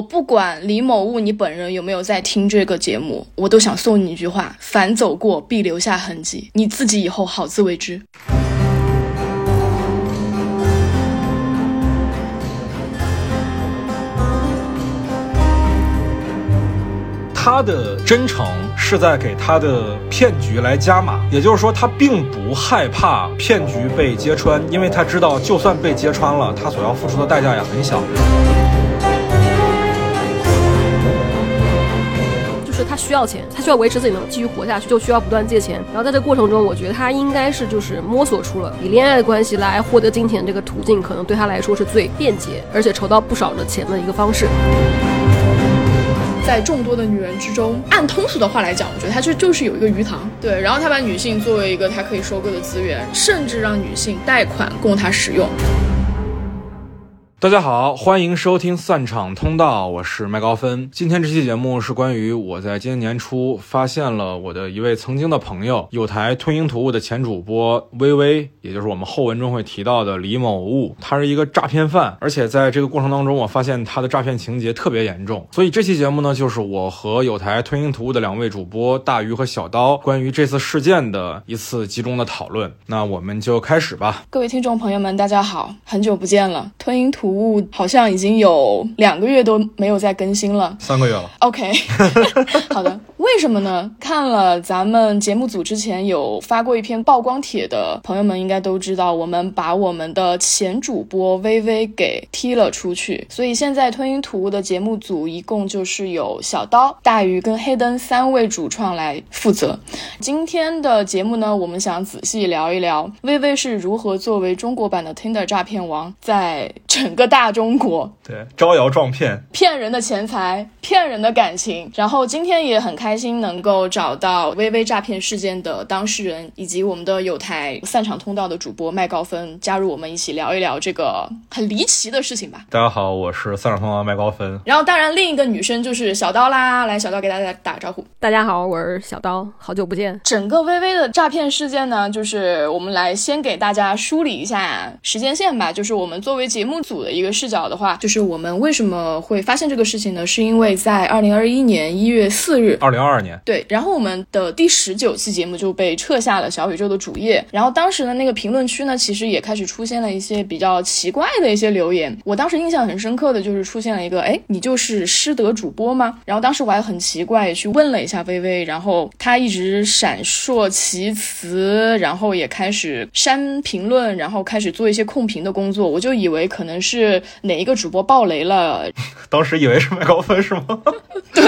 我不管李某物你本人有没有在听这个节目，我都想送你一句话：凡走过，必留下痕迹。你自己以后好自为之。他的真诚是在给他的骗局来加码，也就是说，他并不害怕骗局被揭穿，因为他知道，就算被揭穿了，他所要付出的代价也很小。他需要钱，他需要维持自己能继续活下去，就需要不断借钱。然后在这过程中，我觉得他应该是就是摸索出了以恋爱的关系来获得金钱这个途径，可能对他来说是最便捷，而且筹到不少的钱的一个方式。在众多的女人之中，按通俗的话来讲，我觉得他就就是有一个鱼塘，对，然后他把女性作为一个他可以收割的资源，甚至让女性贷款供他使用。大家好，欢迎收听散场通道，我是麦高芬。今天这期节目是关于我在今年年初发现了我的一位曾经的朋友，有台吞鹰吐雾的前主播微微，也就是我们后文中会提到的李某物，他是一个诈骗犯，而且在这个过程当中，我发现他的诈骗情节特别严重。所以这期节目呢，就是我和有台吞鹰吐雾的两位主播大鱼和小刀关于这次事件的一次集中的讨论。那我们就开始吧。各位听众朋友们，大家好，很久不见了，吞鹰吐。物好像已经有两个月都没有再更新了，三个月了。OK，好的。为什么呢？看了咱们节目组之前有发过一篇曝光帖的朋友们应该都知道，我们把我们的前主播微微给踢了出去。所以现在吞云吐雾的节目组一共就是有小刀、大鱼跟黑灯三位主创来负责。今天的节目呢，我们想仔细聊一聊微微是如何作为中国版的 Tinder 诈骗王，在整个大中国对招摇撞骗，骗人的钱财，骗人的感情。然后今天也很开。心能够找到微微诈骗事件的当事人，以及我们的有台散场通道的主播麦高芬加入我们一起聊一聊这个很离奇的事情吧。大家好，我是散场通道麦高芬。然后当然另一个女生就是小刀啦，来小刀给大家打个招呼。大家好，我是小刀，好久不见。整个微微的诈骗事件呢，就是我们来先给大家梳理一下时间线吧。就是我们作为节目组的一个视角的话，就是我们为什么会发现这个事情呢？是因为在二零二一年一月四日，二零。二二年，对，然后我们的第十九期节目就被撤下了小宇宙的主页，然后当时的那个评论区呢，其实也开始出现了一些比较奇怪的一些留言。我当时印象很深刻的就是出现了一个，哎，你就是师德主播吗？然后当时我还很奇怪，也去问了一下微微，然后他一直闪烁其词，然后也开始删评论，然后开始做一些控评的工作，我就以为可能是哪一个主播爆雷了，当时以为是麦高芬是吗？对。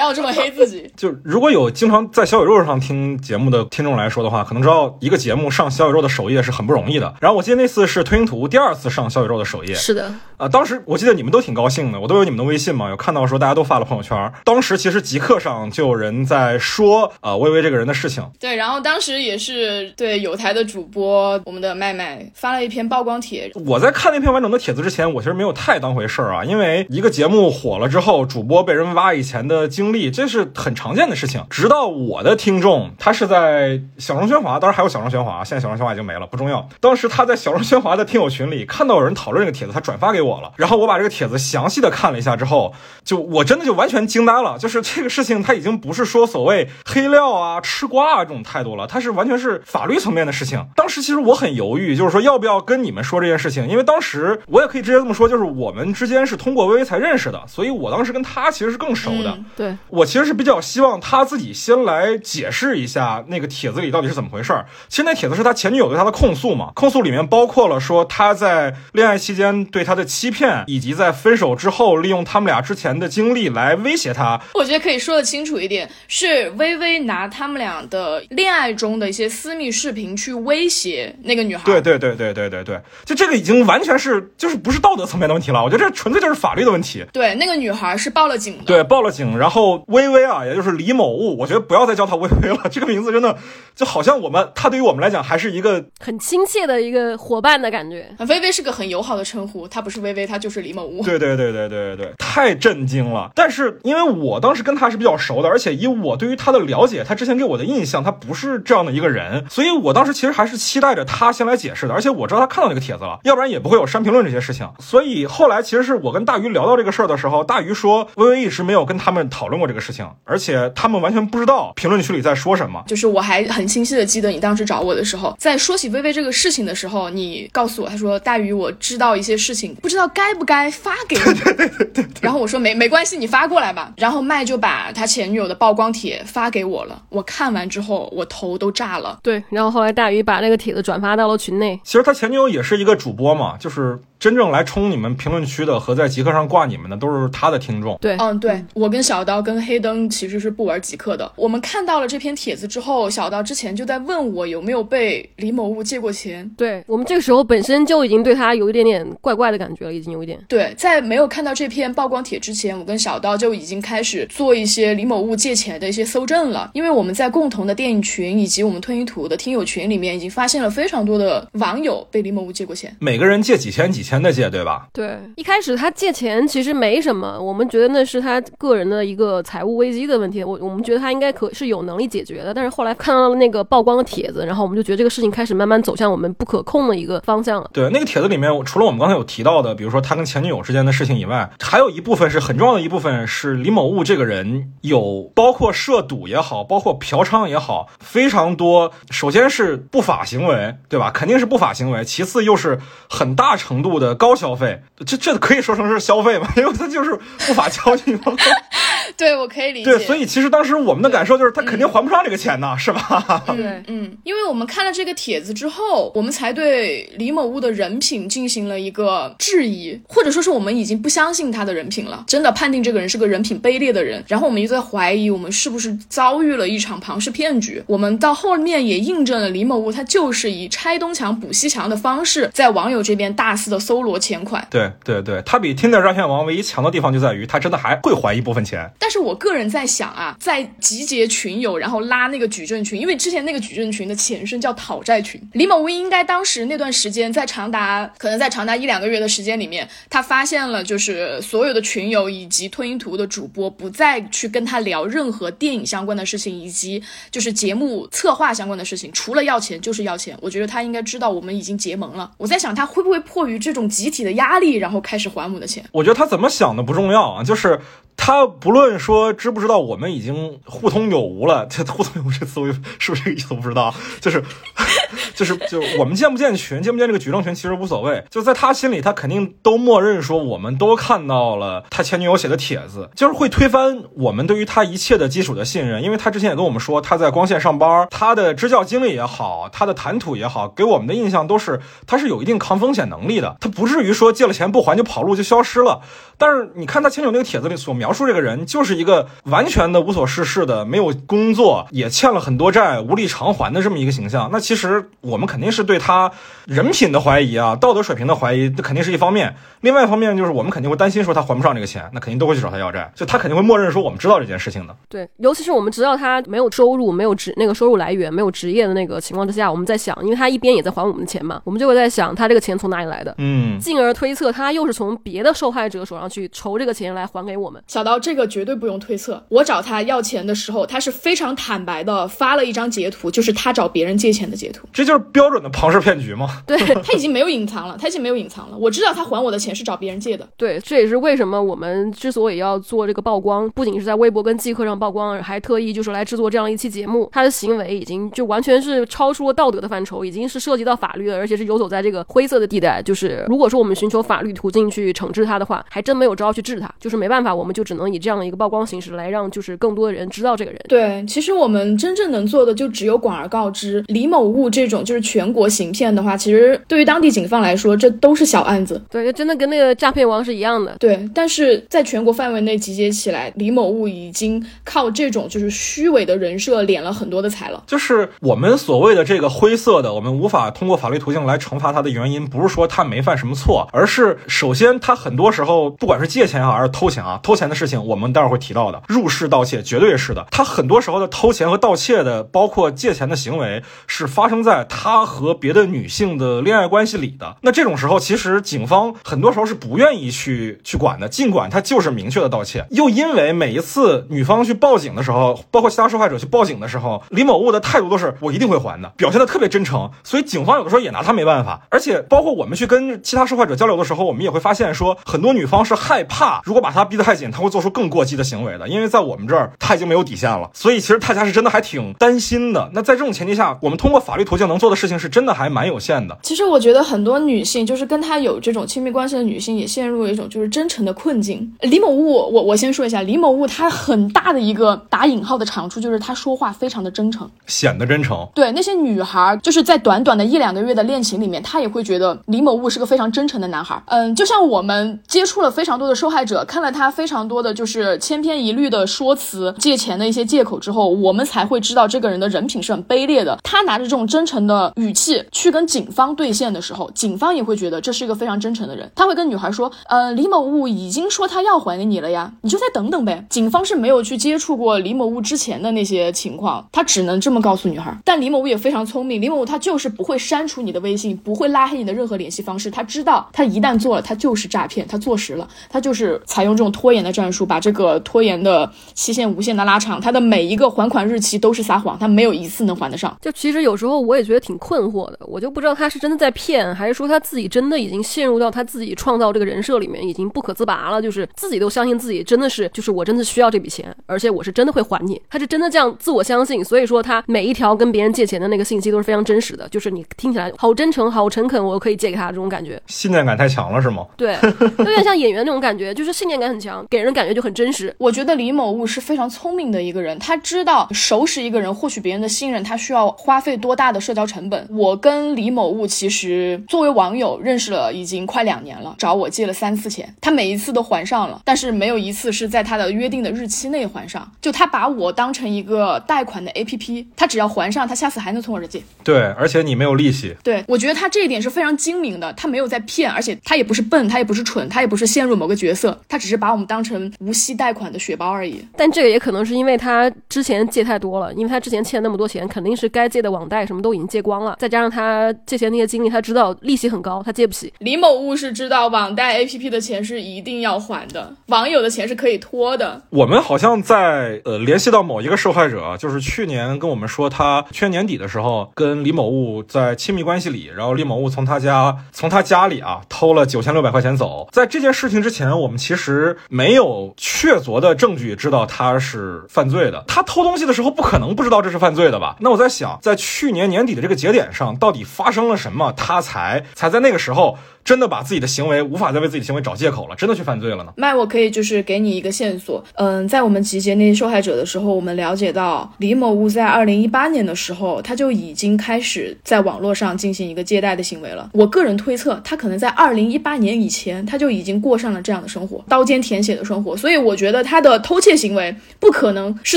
不要这么黑自己。就如果有经常在小宇宙上听节目的听众来说的话，可能知道一个节目上小宇宙的首页是很不容易的。然后我记得那次是推音图第二次上小宇宙的首页。是的。啊，当时我记得你们都挺高兴的，我都有你们的微信嘛，有看到说大家都发了朋友圈。当时其实极客上就有人在说啊，微微这个人的事情。对，然后当时也是对有台的主播我们的麦麦发了一篇曝光帖。我在看那篇完整的帖子之前，我其实没有太当回事儿啊，因为一个节目火了之后，主播被人挖以前的经这是很常见的事情。直到我的听众，他是在小众喧哗，当然还有小众喧哗，现在小众喧哗已经没了，不重要。当时他在小众喧哗的听友群里看到有人讨论这个帖子，他转发给我。了，然后我把这个帖子详细的看了一下之后，就我真的就完全惊呆了。就是这个事情，它已经不是说所谓黑料啊、吃瓜啊这种态度了，它是完全是法律层面的事情。当时其实我很犹豫，就是说要不要跟你们说这件事情，因为当时我也可以直接这么说，就是我们之间是通过微微才认识的，所以我当时跟他其实是更熟的。对我其实是比较希望他自己先来解释一下那个帖子里到底是怎么回事儿。其实那帖子是他前女友对他的控诉嘛，控诉里面包括了说他在恋爱期间对他的。欺骗，以及在分手之后利用他们俩之前的经历来威胁他。我觉得可以说的清楚一点，是微微拿他们俩的恋爱中的一些私密视频去威胁那个女孩。对对对对对对对，就这个已经完全是就是不是道德层面的问题了，我觉得这纯粹就是法律的问题。对，那个女孩是报了警的。对，报了警，然后后微微啊，也就是李某物，我觉得不要再叫他微微了，这个名字真的就好像我们他对于我们来讲还是一个很亲切的一个伙伴的感觉。微微是个很友好的称呼，他不是微微，他就是李某物。对对对对对对，太震惊了。但是因为我当时跟他是比较熟的，而且以我对于他的了解，他之前给我的印象，他不是这样的一个人，所以我当时其实还是期待着他先来解释的。而且我知道他看到那个帖子了，要不然也不会有删评论这些事情。所以后来其实是我跟大鱼聊到这个事儿的时候，大鱼说微微一直没有跟他们讨论过这个事情，而且他们完全不知道评论区里在说什么。就是我还很清晰的记得你当时找我的时候，在说起微微这个事情的时候，你告诉我，他说大鱼，我知道一些事情，不知道该不该发给你。对对对对。然后我说没没关系，你发过来吧。然后麦就把他前女友的曝光帖发给我了。我看完之后，我头都炸了。对，然后后来大鱼把那个帖子转发到了群内。其实他前女友也是一个主播嘛，就是。真正来冲你们评论区的和在极客上挂你们的都是他的听众。对，嗯，对我跟小刀跟黑灯其实是不玩极客的。我们看到了这篇帖子之后，小刀之前就在问我有没有被李某物借过钱。对我们这个时候本身就已经对他有一点点怪怪的感觉了，已经有一点。对，在没有看到这篇曝光帖之前，我跟小刀就已经开始做一些李某物借钱的一些搜证了，因为我们在共同的电影群以及我们吞云吐雾的听友群里面，已经发现了非常多的网友被李某物借过钱，每个人借几千几千的借，对吧？对，一开始他借钱其实没什么，我们觉得那是他个人的一个财务危机的问题，我我们觉得他应该可是有能力解决的。但是后来看到了那个曝光的帖子，然后我们就觉得这个事情开始慢慢走向我们不可控的一个方向了。对，那个帖子里面，除了我们刚才有提到的，比如说他跟前女友之间的事情以外，还有一部分是很重要的一部分是李某物这个人有包括涉赌也好，包括嫖娼也好，非常多。首先是不法行为，对吧？肯定是不法行为。其次又是很大程度的高消费。这这可以说成是消费吗？因为他就是不法交易嘛。对，我可以理解。对，所以其实当时我们的感受就是他肯定还不上这个钱呢，是吧？对，嗯，因为我们看了这个帖子之后，我们才对李某物的人品进行了一个质疑，或者说是我们已经不相信他的人品了，真的判定这个人是个人品卑劣的人。然后我们就在怀疑，我们是不是遭遇了一场庞氏骗局？我们到后面也印证了李某物他就是以拆东墙补西墙的方式，在网友这边大肆的搜罗钱款。对对对，他比 Tinder 诈骗王唯一强的地方就在于，他真的还会还一部分钱。但是我个人在想啊，在集结群友，然后拉那个矩阵群，因为之前那个矩阵群的前身叫讨债群。李某威应该当时那段时间，在长达可能在长达一两个月的时间里面，他发现了就是所有的群友以及吞音图的主播不再去跟他聊任何电影相关的事情，以及就是节目策划相关的事情，除了要钱就是要钱。我觉得他应该知道我们已经结盟了。我在想他会不会迫于这种集体的压力。然后开始还我的钱。我觉得他怎么想的不重要啊，就是他不论说知不知道我们已经互通有无了，这互通有无这词我是不是这个意思我不知道，就是 就是就我们建不建群，建不建这个举证群其实无所谓，就在他心里，他肯定都默认说我们都看到了他前女友写的帖子，就是会推翻我们对于他一切的基础的信任，因为他之前也跟我们说他在光线上班，他的支教经历也好，他的谈吐也好，给我们的印象都是他是有一定抗风险能力的，他不至于说借了钱。不还就跑路就消失了，但是你看他前女友那个帖子里所描述这个人，就是一个完全的无所事事的，没有工作，也欠了很多债，无力偿还的这么一个形象。那其实我们肯定是对他人品的怀疑啊，道德水平的怀疑，这肯定是一方面。另外一方面就是我们肯定会担心说他还不上这个钱，那肯定都会去找他要债，就他肯定会默认说我们知道这件事情的。对，尤其是我们知道他没有收入，没有职那个收入来源，没有职业的那个情况之下，我们在想，因为他一边也在还我们的钱嘛，我们就会在想他这个钱从哪里来的，嗯，进而推测。他又是从别的受害者手上去筹这个钱来还给我们。小刀，这个绝对不用推测。我找他要钱的时候，他是非常坦白的发了一张截图，就是他找别人借钱的截图。这就是标准的庞氏骗局吗？对他已经没有隐藏了，他已经没有隐藏了。我知道他还我的钱是找别人借的。对，这也是为什么我们之所以要做这个曝光，不仅是在微博跟即刻上曝光，还特意就是来制作这样一期节目。他的行为已经就完全是超出了道德的范畴，已经是涉及到法律了，而且是游走在这个灰色的地带。就是如果说我们寻求法律途径去惩。治他的话，还真没有招去治他，就是没办法，我们就只能以这样的一个曝光形式来让就是更多的人知道这个人。对，其实我们真正能做的就只有广而告之。李某物这种就是全国行骗的话，其实对于当地警方来说，这都是小案子。对，真的跟那个诈骗王是一样的。对，但是在全国范围内集结起来，李某物已经靠这种就是虚伪的人设敛了很多的财了。就是我们所谓的这个灰色的，我们无法通过法律途径来惩罚他的原因，不是说他没犯什么错，而是首先他。很多时候，不不管是借钱啊还是偷钱啊，偷钱的事情我们待会儿会提到的，入室盗窃绝对是的。他很多时候的偷钱和盗窃的，包括借钱的行为，是发生在他和别的女性的恋爱关系里的。那这种时候，其实警方很多时候是不愿意去去管的，尽管他就是明确的盗窃。又因为每一次女方去报警的时候，包括其他受害者去报警的时候，李某物的态度都是我一定会还的，表现的特别真诚，所以警方有的时候也拿他没办法。而且包括我们去跟其他受害者交流的时候，我们也会发现说，很多女方是 害怕，如果把他逼得太紧，他会做出更过激的行为的，因为在我们这儿他已经没有底线了。所以其实大家是真的还挺担心的。那在这种前提下，我们通过法律途径能做的事情是真的还蛮有限的。其实我觉得很多女性，就是跟他有这种亲密关系的女性，也陷入了一种就是真诚的困境。李某物，我我先说一下，李某物他很大的一个打引号的长处就是他说话非常的真诚，显得真诚。对那些女孩，就是在短短的一两个月的恋情里面，她也会觉得李某物是个非常真诚的男孩。嗯，就像我们接触了非非常多的受害者，看了他非常多的就是千篇一律的说辞、借钱的一些借口之后，我们才会知道这个人的人品是很卑劣的。他拿着这种真诚的语气去跟警方对线的时候，警方也会觉得这是一个非常真诚的人。他会跟女孩说：“呃，李某物已经说他要还给你了呀，你就再等等呗。”警方是没有去接触过李某物之前的那些情况，他只能这么告诉女孩。但李某物也非常聪明，李某物他就是不会删除你的微信，不会拉黑你的任何联系方式。他知道，他一旦做了，他就是诈骗，他坐实了，他就是采用这种拖延的战术，把这个拖延的期限无限的拉长，他的每一个还款日期都是撒谎，他没有一次能还得上。就其实有时候我也觉得挺困惑的，我就不知道他是真的在骗，还是说他自己真的已经陷入到他自己创造这个人设里面，已经不可自拔了，就是自己都相信自己真的是，就是我真的需要这笔钱，而且我是真的会还你，他是真的这样自我相信，所以说他每一条跟别人借钱的那个信息都是非常真实的，就是你听起来好真诚、好诚恳，我可以借给他这种感觉，信念感太强了是吗？对，有点像演员那种感觉，就是信念感很强，给人感觉就很真实。我觉得李某物是非常聪明的一个人，他知道熟识一个人获取别人的信任，他需要花费多大的社交成本。我跟李某物其实作为网友认识了已经快两年了，找我借了三次钱，他每一次都还上了，但是没有一次是在他的约定的日期内还上。就他把我当成一个贷款的 APP，他只要还上，他下次还能从我这借。对，而且你没有利息。对，我觉得他这一点是非常精明的，他没有在骗，而且他也不是笨，他也不是蠢，他也不是陷入某个角色，他只是把我们当成无息贷款的血包而已。但这个也可能是因为他之前借太多了，因为他之前欠那么多钱，肯定是该借的网贷什么都已经借光了，再加上他借钱那些经历，他知道利息很高，他借不起。李某物是知道网贷 APP 的钱是一定要还的，网友的钱是可以拖的。我们好像在呃联系到某一个受害者，就是去年跟我们说他去年年底的时候跟李某物在亲密关系里，然后李某物从他家从他家里啊偷了九千六百块钱走。在这件事情之前，我们其实没有确凿的证据知道他是犯罪的。他偷东西的时候不可能不知道这是犯罪的吧？那我在想，在去年年底的这个节点上，到底发生了什么，他才才在那个时候。真的把自己的行为无法再为自己的行为找借口了，真的去犯罪了呢？麦，我可以就是给你一个线索，嗯，在我们集结那些受害者的时候，我们了解到李某物在二零一八年的时候，他就已经开始在网络上进行一个借贷的行为了。我个人推测，他可能在二零一八年以前，他就已经过上了这样的生活，刀尖舔血的生活。所以我觉得他的偷窃行为不可能是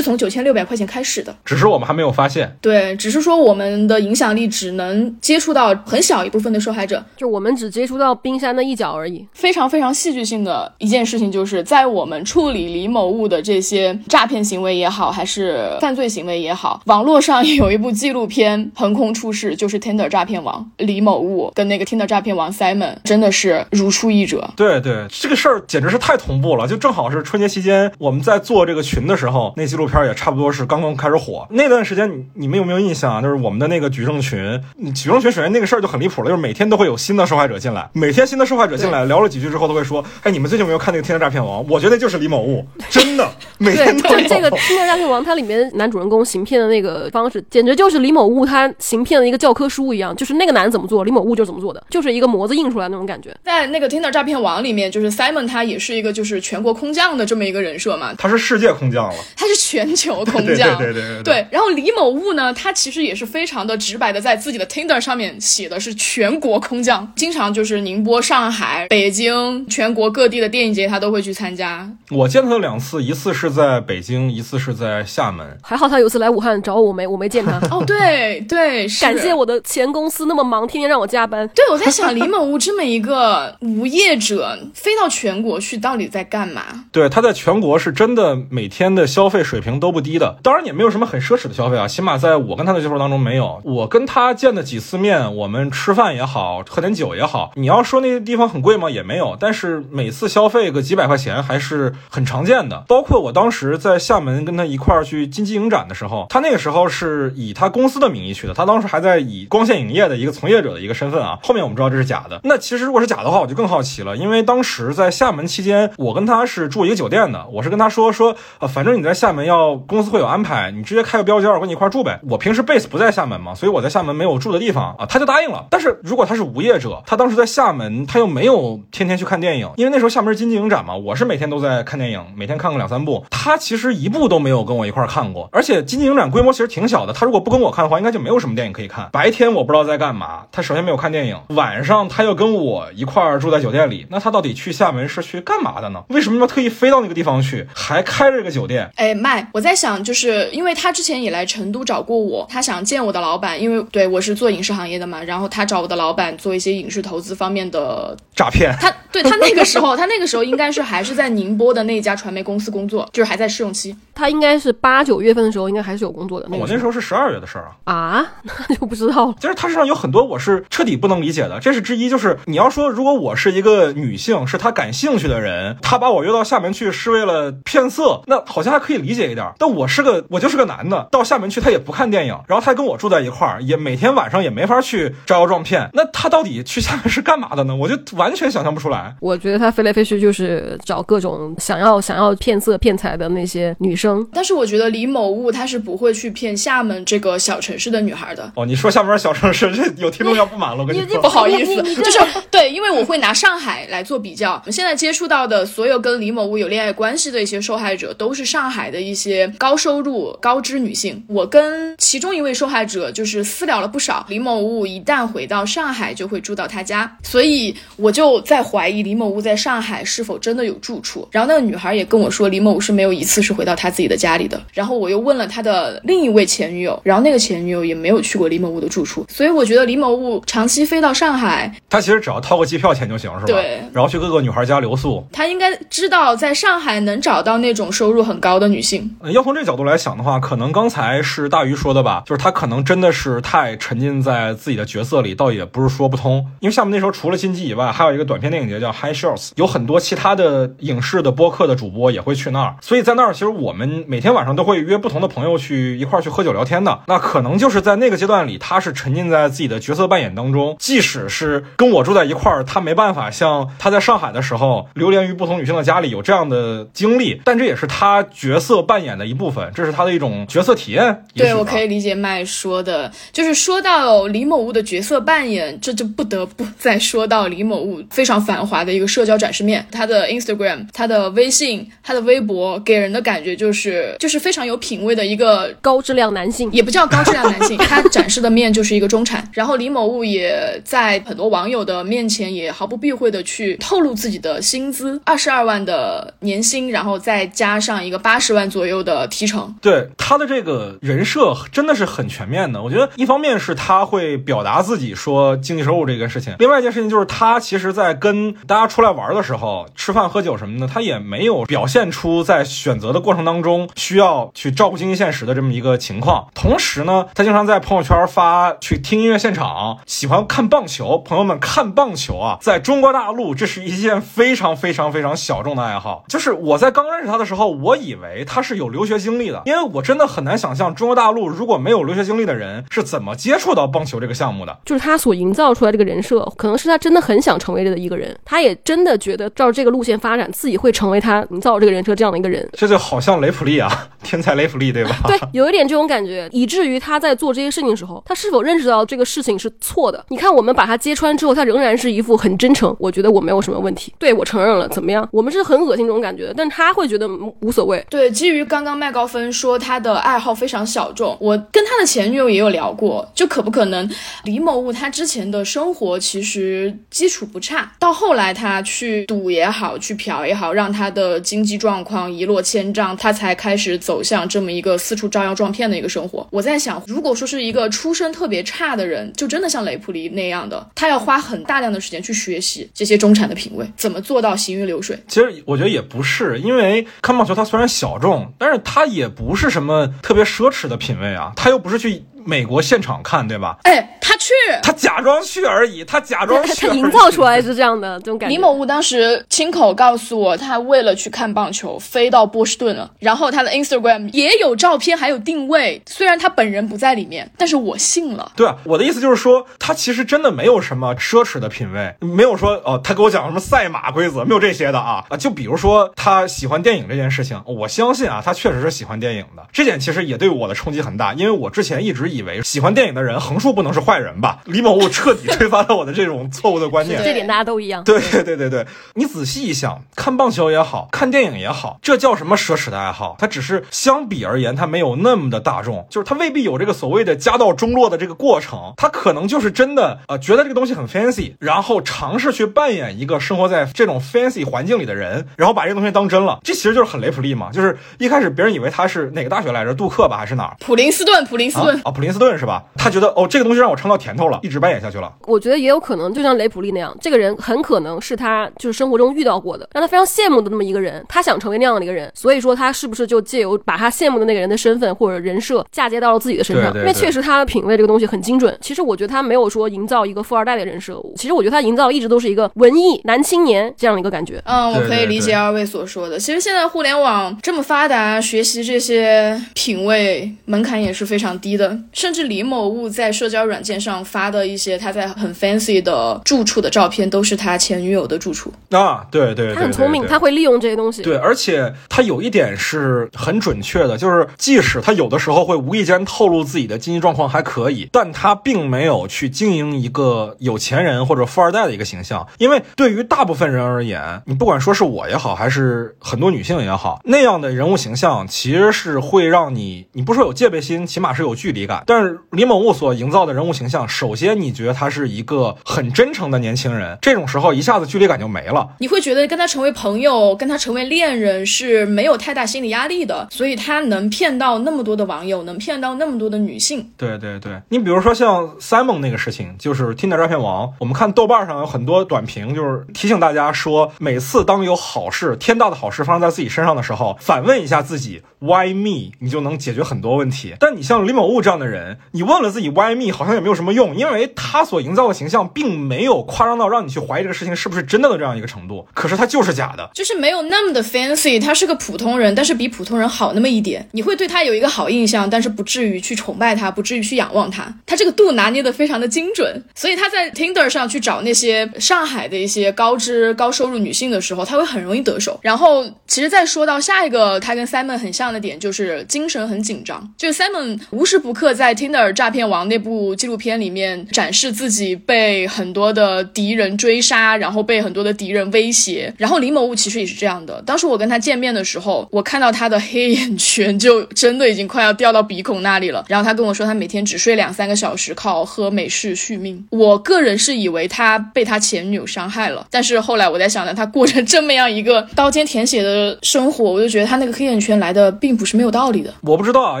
从九千六百块钱开始的，只是我们还没有发现。对，只是说我们的影响力只能接触到很小一部分的受害者，就我们只接触到冰山的一角而已。非常非常戏剧性的一件事情，就是在我们处理李某物的这些诈骗行为也好，还是犯罪行为也好，网络上有一部纪录片横空出世，就是 Tinder 诈骗王李某物跟那个 Tinder 诈骗王 Simon，真的是如出一辙。对对，这个事儿简直是太同步了，就正好是春节期间我们在做这个群的时候，那纪录片也差不多是刚刚开始火。那段时间你你们有没有印象啊？就是我们的那个举证群，举证群首先那个事儿就很离谱了，就是每天都会有新的受害者进来，每天新的受害者进来聊了几句之后都会说，哎，你们最近有没有看那个《天天诈骗王》？我觉得就是李某物，真的每对，天都有。就这个《天天诈骗王》，它里面男主人公行骗的那个方式，简直就是李某物他行骗的一个教科书一样，就是那个男怎么做，李某物就怎么做的，就是一个模子印出来那种感觉。在那个 Tinder 诈骗王里面，就是 Simon 他也是一个就是全国空降的这么一个人设嘛，他是世界空降了，他是全球空对降。对对对对对，然后李某物呢，他其实也是非常的直白的，在自己的 Tinder 上面写的是全国空降，经常就是就是宁波、上海、北京，全国各地的电影节他都会去参加。我见他两次，一次是在北京，一次是在厦门。还好他有次来武汉找我，我没我没见他。哦，对对，是感谢我的前公司那么忙，天天让我加班。对，我在想李某屋这么一个无业者，飞到全国去，到底在干嘛？对，他在全国是真的每天的消费水平都不低的，当然也没有什么很奢侈的消费啊，起码在我跟他的接触当中没有。我跟他见的几次面，我们吃饭也好，喝点酒也好，你你要说那些地方很贵吗？也没有，但是每次消费个几百块钱还是很常见的。包括我当时在厦门跟他一块儿去金鸡影展的时候，他那个时候是以他公司的名义去的，他当时还在以光线影业的一个从业者的一个身份啊。后面我们知道这是假的。那其实如果是假的话，我就更好奇了，因为当时在厦门期间，我跟他是住一个酒店的，我是跟他说说，呃，反正你在厦门要公司会有安排，你直接开个标间，我跟你一块儿住呗。我平时 base 不在厦门嘛，所以我在厦门没有住的地方啊，他就答应了。但是如果他是无业者，他当时在 厦门，他又没有天天去看电影，因为那时候厦门是金鸡影展嘛，我是每天都在看电影，每天看个两三部。他其实一部都没有跟我一块看过，而且金鸡影展规模其实挺小的，他如果不跟我看的话，应该就没有什么电影可以看。白天我不知道在干嘛，他首先没有看电影，晚上他又跟我一块儿住在酒店里，那他到底去厦门是去干嘛的呢？为什么要特意飞到那个地方去，还开着这个酒店？哎，麦，我在想，就是因为他之前也来成都找过我，他想见我的老板，因为对我是做影视行业的嘛，然后他找我的老板做一些影视投资方面的诈骗。他对他那个时候，他那个时候应该是还是在宁波的那家传媒公司工作，就是还在试用期。他应该是八九月份的时候，应该还是有工作的。我那时候是十二月的事儿啊。啊，那就不知道了。就是他身上有很多我是彻底不能理解的，这是之一。就是你要说，如果我是一个女性，是他感兴趣的人，他把我约到厦门去是为了骗色，那好像还可以理解一点。但我是个，我就是个男的，到厦门去他也不看电影，然后他还跟我住在一块儿，也每天晚上也没法去招摇撞骗。那他到底去厦门是干嘛的呢？我就完全想象不出来。我觉得他飞来飞去就是找各种想要想要骗色骗财的那些女生。但是我觉得李某物他是不会去骗厦门这个小城市的女孩的。哦，你说厦门小城市，这有听众要不满了。我跟你说，不好意思，就是对，因为我会拿上海来做比较。我们现在接触到的所有跟李某物有恋爱关系的一些受害者，都是上海的一些高收入、高知女性。我跟其中一位受害者就是私聊了不少。李某物一旦回到上海，就会住到他家，所以我就在怀疑李某物在上海是否真的有住处。然后那个女孩也跟我说，李某物是没有一次是回到他自己的家里的。然后我又问了他的另一位前女友，然后那个前女友也没有去过李某物的住处。所以我觉得李某物长期飞到上海，他其实只要掏个机票钱就行，是吧？对。然后去各个女孩家留宿，他应该知道在上海能找到那种收入很高的女性。要从这个角度来想的话，可能刚才是大鱼说的吧，就是他可能真的是太沉浸在自己的角色里，倒也不是说不通。因为下面那时候除了金鸡以外，还有一个短片电影节叫 High Shots，有很多其他的影视的播客的主播也会去那儿。所以在那儿，其实我们每天晚上都会约不同的朋友去一块儿去喝酒聊天的。那可能就是在那个阶段里，他是沉浸在自己的角色扮演当中，即使是跟我住在一块儿，他没办法像他在上海的时候流连于不同女性的家里有这样的经历，但这也是他角色扮演的一部分，这是他的一种角色体验。对，我可以理解麦说的，就是说到李某物的角色扮演，这就不得不再说到李某物非常繁华的一个社交展示面，他的 Instagram、他的微信、他的微博，给人的感觉就是就是非常有品位的一个高质量男性，也不叫高质量男性，他展示的面就是一个中产。然后李某物也在很多网友的面前也毫不避讳的去透露自己的薪资，二十二万的年薪，然后再加上一个八十万左右的提成。对他的这个人设真的是很全面的。我觉得一方面是他会表达自己说经济收入这个事情，另外一件事情就是他其实在跟大家出来玩的时候，吃饭喝酒什么的，他也没有表现出在选择的过程当中需要去照顾经济现实的这么一个情况。同时呢，他经常在朋友圈发去听音乐现场，喜欢看棒球。朋友们看棒球啊，在中国大陆这是一件非常非常非常小众的爱好。就是我在刚认识他的时候，我以为他是有留学经历的，因为我真的很难想象中国大陆如果没有留学经历的人是怎么接触到棒球这个项目的。就是他所营造出来这个人设，可能是他真的很想成为的一个人，他也真的觉得照这个路线发展，自己会成为他营造这个人设这样的一个人。这就好像雷普利啊，天才雷普利，对吧？对，有一点这种感觉，以至于他在做这些事情的时候，他是否认识到这个事情是错的？你看，我们把他揭穿之后，他仍然是一副很真诚，我觉得我没有什么问题，对我承认了，怎么样？我们是很恶心这种感觉的，但他会觉得无所谓。对，基于刚刚麦高芬说他的爱好非常小众，我跟他的前女友也有聊过，就可不可能李某物他之前的生活其实其实基础不差，到后来他去赌也好，去嫖也好，让他的经济状况一落千丈，他才开始走向这么一个四处招摇撞骗的一个生活。我在想，如果说是一个出身特别差的人，就真的像雷普利那样的，他要花很大量的时间去学习这些中产的品味，怎么做到行云流水？其实我觉得也不是，因为看棒球它虽然小众，但是它也不是什么特别奢侈的品味啊，他又不是去。美国现场看，对吧？哎，他去，他假装去而已，他假装去，他营造出来是这样的这种感觉。李某物当时亲口告诉我，他为了去看棒球，飞到波士顿了。然后他的 Instagram 也有照片，还有定位。虽然他本人不在里面，但是我信了。对啊，我的意思就是说，他其实真的没有什么奢侈的品味，没有说哦，他给我讲什么赛马规则，没有这些的啊啊。就比如说他喜欢电影这件事情，我相信啊，他确实是喜欢电影的。这点其实也对我的冲击很大，因为我之前一直以为喜欢电影。的人横竖不能是坏人吧？李某物彻底推翻了我的这种错误的观念。这点大家都一样。对对对对对，你仔细一想，看棒球也好看电影也好，这叫什么奢侈的爱好？它只是相比而言，它没有那么的大众，就是它未必有这个所谓的家道中落的这个过程。它可能就是真的呃，觉得这个东西很 fancy，然后尝试去扮演一个生活在这种 fancy 环境里的人，然后把这个东西当真了。这其实就是很雷普利嘛。就是一开始别人以为他是哪个大学来着？杜克吧，还是哪儿？普林斯顿，普林斯顿啊，普林斯顿是吧？他觉得哦，这个东西让我尝到甜头了，一直扮演下去了。我觉得也有可能，就像雷普利那样，这个人很可能是他就是生活中遇到过的，让他非常羡慕的那么一个人。他想成为那样的一个人，所以说他是不是就借由把他羡慕的那个人的身份或者人设嫁接到了自己的身上？因为确实他的品味这个东西很精准。其实我觉得他没有说营造一个富二代的人设，其实我觉得他营造一直都是一个文艺男青年这样的一个感觉。嗯，我可以理解二位所说的。其实现在互联网这么发达，学习这些品味门槛也是非常低的，甚至李某物在社交软。件上发的一些他在很 fancy 的住处的照片，都是他前女友的住处啊。对对，他很聪明，他会利用这些东西。对，而且他有一点是很准确的，就是即使他有的时候会无意间透露自己的经济状况还可以，但他并没有去经营一个有钱人或者富二代的一个形象。因为对于大部分人而言，你不管说是我也好，还是很多女性也好，那样的人物形象其实是会让你，你不说有戒备心，起码是有距离感。但是李某物所营造的人。物形象，首先你觉得他是一个很真诚的年轻人，这种时候一下子距离感就没了。你会觉得跟他成为朋友，跟他成为恋人是没有太大心理压力的，所以他能骗到那么多的网友，能骗到那么多的女性。对对对，你比如说像 Simon 那个事情，就是 Tinder 诈骗王，我们看豆瓣上有很多短评，就是提醒大家说，每次当有好事、天大的好事发生在自己身上的时候，反问一下自己 Why me？你就能解决很多问题。但你像李某物这样的人，你问了自己 Why me？好像。也没有什么用，因为他所营造的形象并没有夸张到让你去怀疑这个事情是不是真的的这样一个程度。可是他就是假的，就是没有那么的 fancy。他是个普通人，但是比普通人好那么一点，你会对他有一个好印象，但是不至于去崇拜他，不至于去仰望他。他这个度拿捏的非常的精准，所以他在 Tinder 上去找那些上海的一些高知高收入女性的时候，他会很容易得手。然后，其实再说到下一个，他跟 Simon 很像的点就是精神很紧张，就是 Simon 无时不刻在 Tinder 诈骗王那部。纪录片里面展示自己被很多的敌人追杀，然后被很多的敌人威胁。然后李某物其实也是这样的。当时我跟他见面的时候，我看到他的黑眼圈就真的已经快要掉到鼻孔那里了。然后他跟我说，他每天只睡两三个小时，靠喝美式续命。我个人是以为他被他前女友伤害了，但是后来我在想着他过着这么样一个刀尖舔血的生活，我就觉得他那个黑眼圈来的并不是没有道理的。我不知道啊，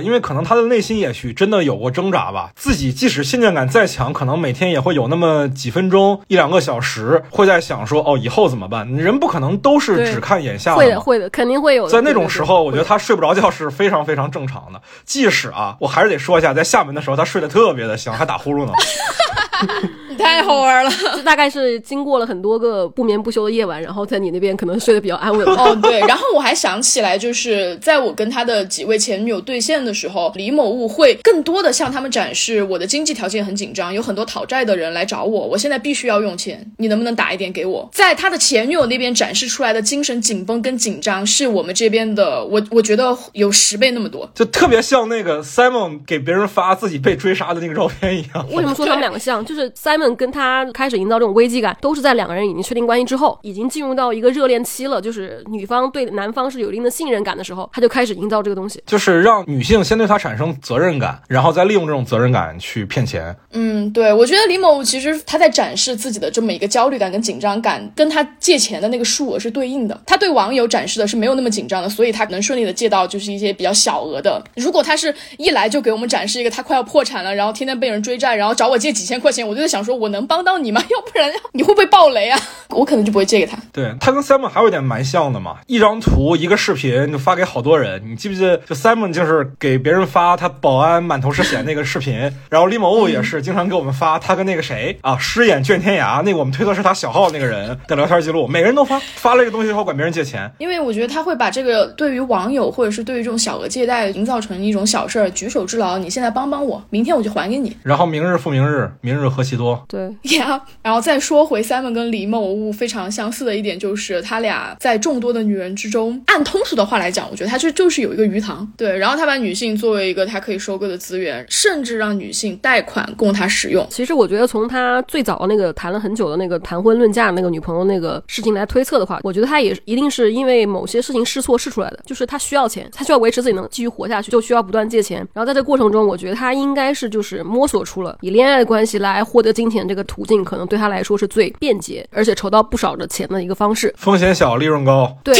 因为可能他的内心也许真的有过挣扎吧，自己即使。信念感再强，可能每天也会有那么几分钟、一两个小时，会在想说：“哦，以后怎么办？”人不可能都是只看眼下的。会的，会的，肯定会有。在那种时候，我觉得他睡不着觉是非常非常正常的。即使啊，我还是得说一下，在厦门的时候，他睡得特别的香，还打呼噜呢。太好玩了。就大概是经过了很多个不眠不休的夜晚，然后在你那边可能睡得比较安稳。哦，对，然后我还想起来，就是在我跟他的几位前女友对线的时候，李某物会更多的向他们展示我的经济条件很紧张，有很多讨债的人来找我，我现在必须要用钱，你能不能打一点给我？在他的前女友那边展示出来的精神紧绷跟紧张，是我们这边的，我我觉得有十倍那么多。就特别像那个 Simon 给别人发自己被追杀的那个照片一样。为什么说他们两个像？就是 Simon 跟他开始营造这种危机感，都是在两个人已经确定关系之后，已经进入到一个热恋期了，就是女方对男方是有一定的信任感的时候，他就开始营造这个东西。就是让女性先对他产生责任感，然后再利用这种责任感去骗钱。嗯，对，我觉得李某其实他在展示自己的这么一个焦虑感跟紧张感，跟他借钱的那个数额是对应的。他对网友展示的是没有那么紧张的，所以他能顺利的借到就是一些比较小额的。如果他是一来就给我们展示一个他快要破产了，然后天天被人追债，然后找我借几千块钱，我就在想说，我能帮到你吗？要不然你会不会爆雷啊？我可能就不会借给他。对他跟 Simon 还有一点蛮像的嘛，一张图一个视频就发给好多人。你记不记得，就 Simon 就是给别人发他保安满头是血那个视频，然后李某物也是经常给我们发他跟那个谁啊狮眼卷天涯那个我们推测是他小号那个人的聊天记录，每个人都发发了这个东西之后管别人借钱，因为我觉得他会把这个对于网友或者是对于这种小额借贷营造成一种小事儿，举手之劳，你现在帮帮我，明天我就还给你。然后明日复明日，明日何其多。对，呀，然后再说回 Simon 跟李某物非常相似的一点，就是他俩在众多的女人之中，按通俗的话来讲，我觉得他就就是有一个鱼塘。对，然后他把女性作为一个他可以收割的资源，甚至让女性贷款供他使用。其实我觉得从他最早那个谈了很久的那个谈婚论嫁那个女朋友那个事情来推测的话，我觉得他也一定是因为某些事情试错试出来的，就是他需要钱，他需要维持自己能继续活下去，就需要不断借钱。然后在这个过程中，我觉得他应该是就是摸索出了以恋爱的关系来获得金钱这个途径，可能对他来说是最便捷，而且筹到不少的钱的一个方式。风险小，利润高。对。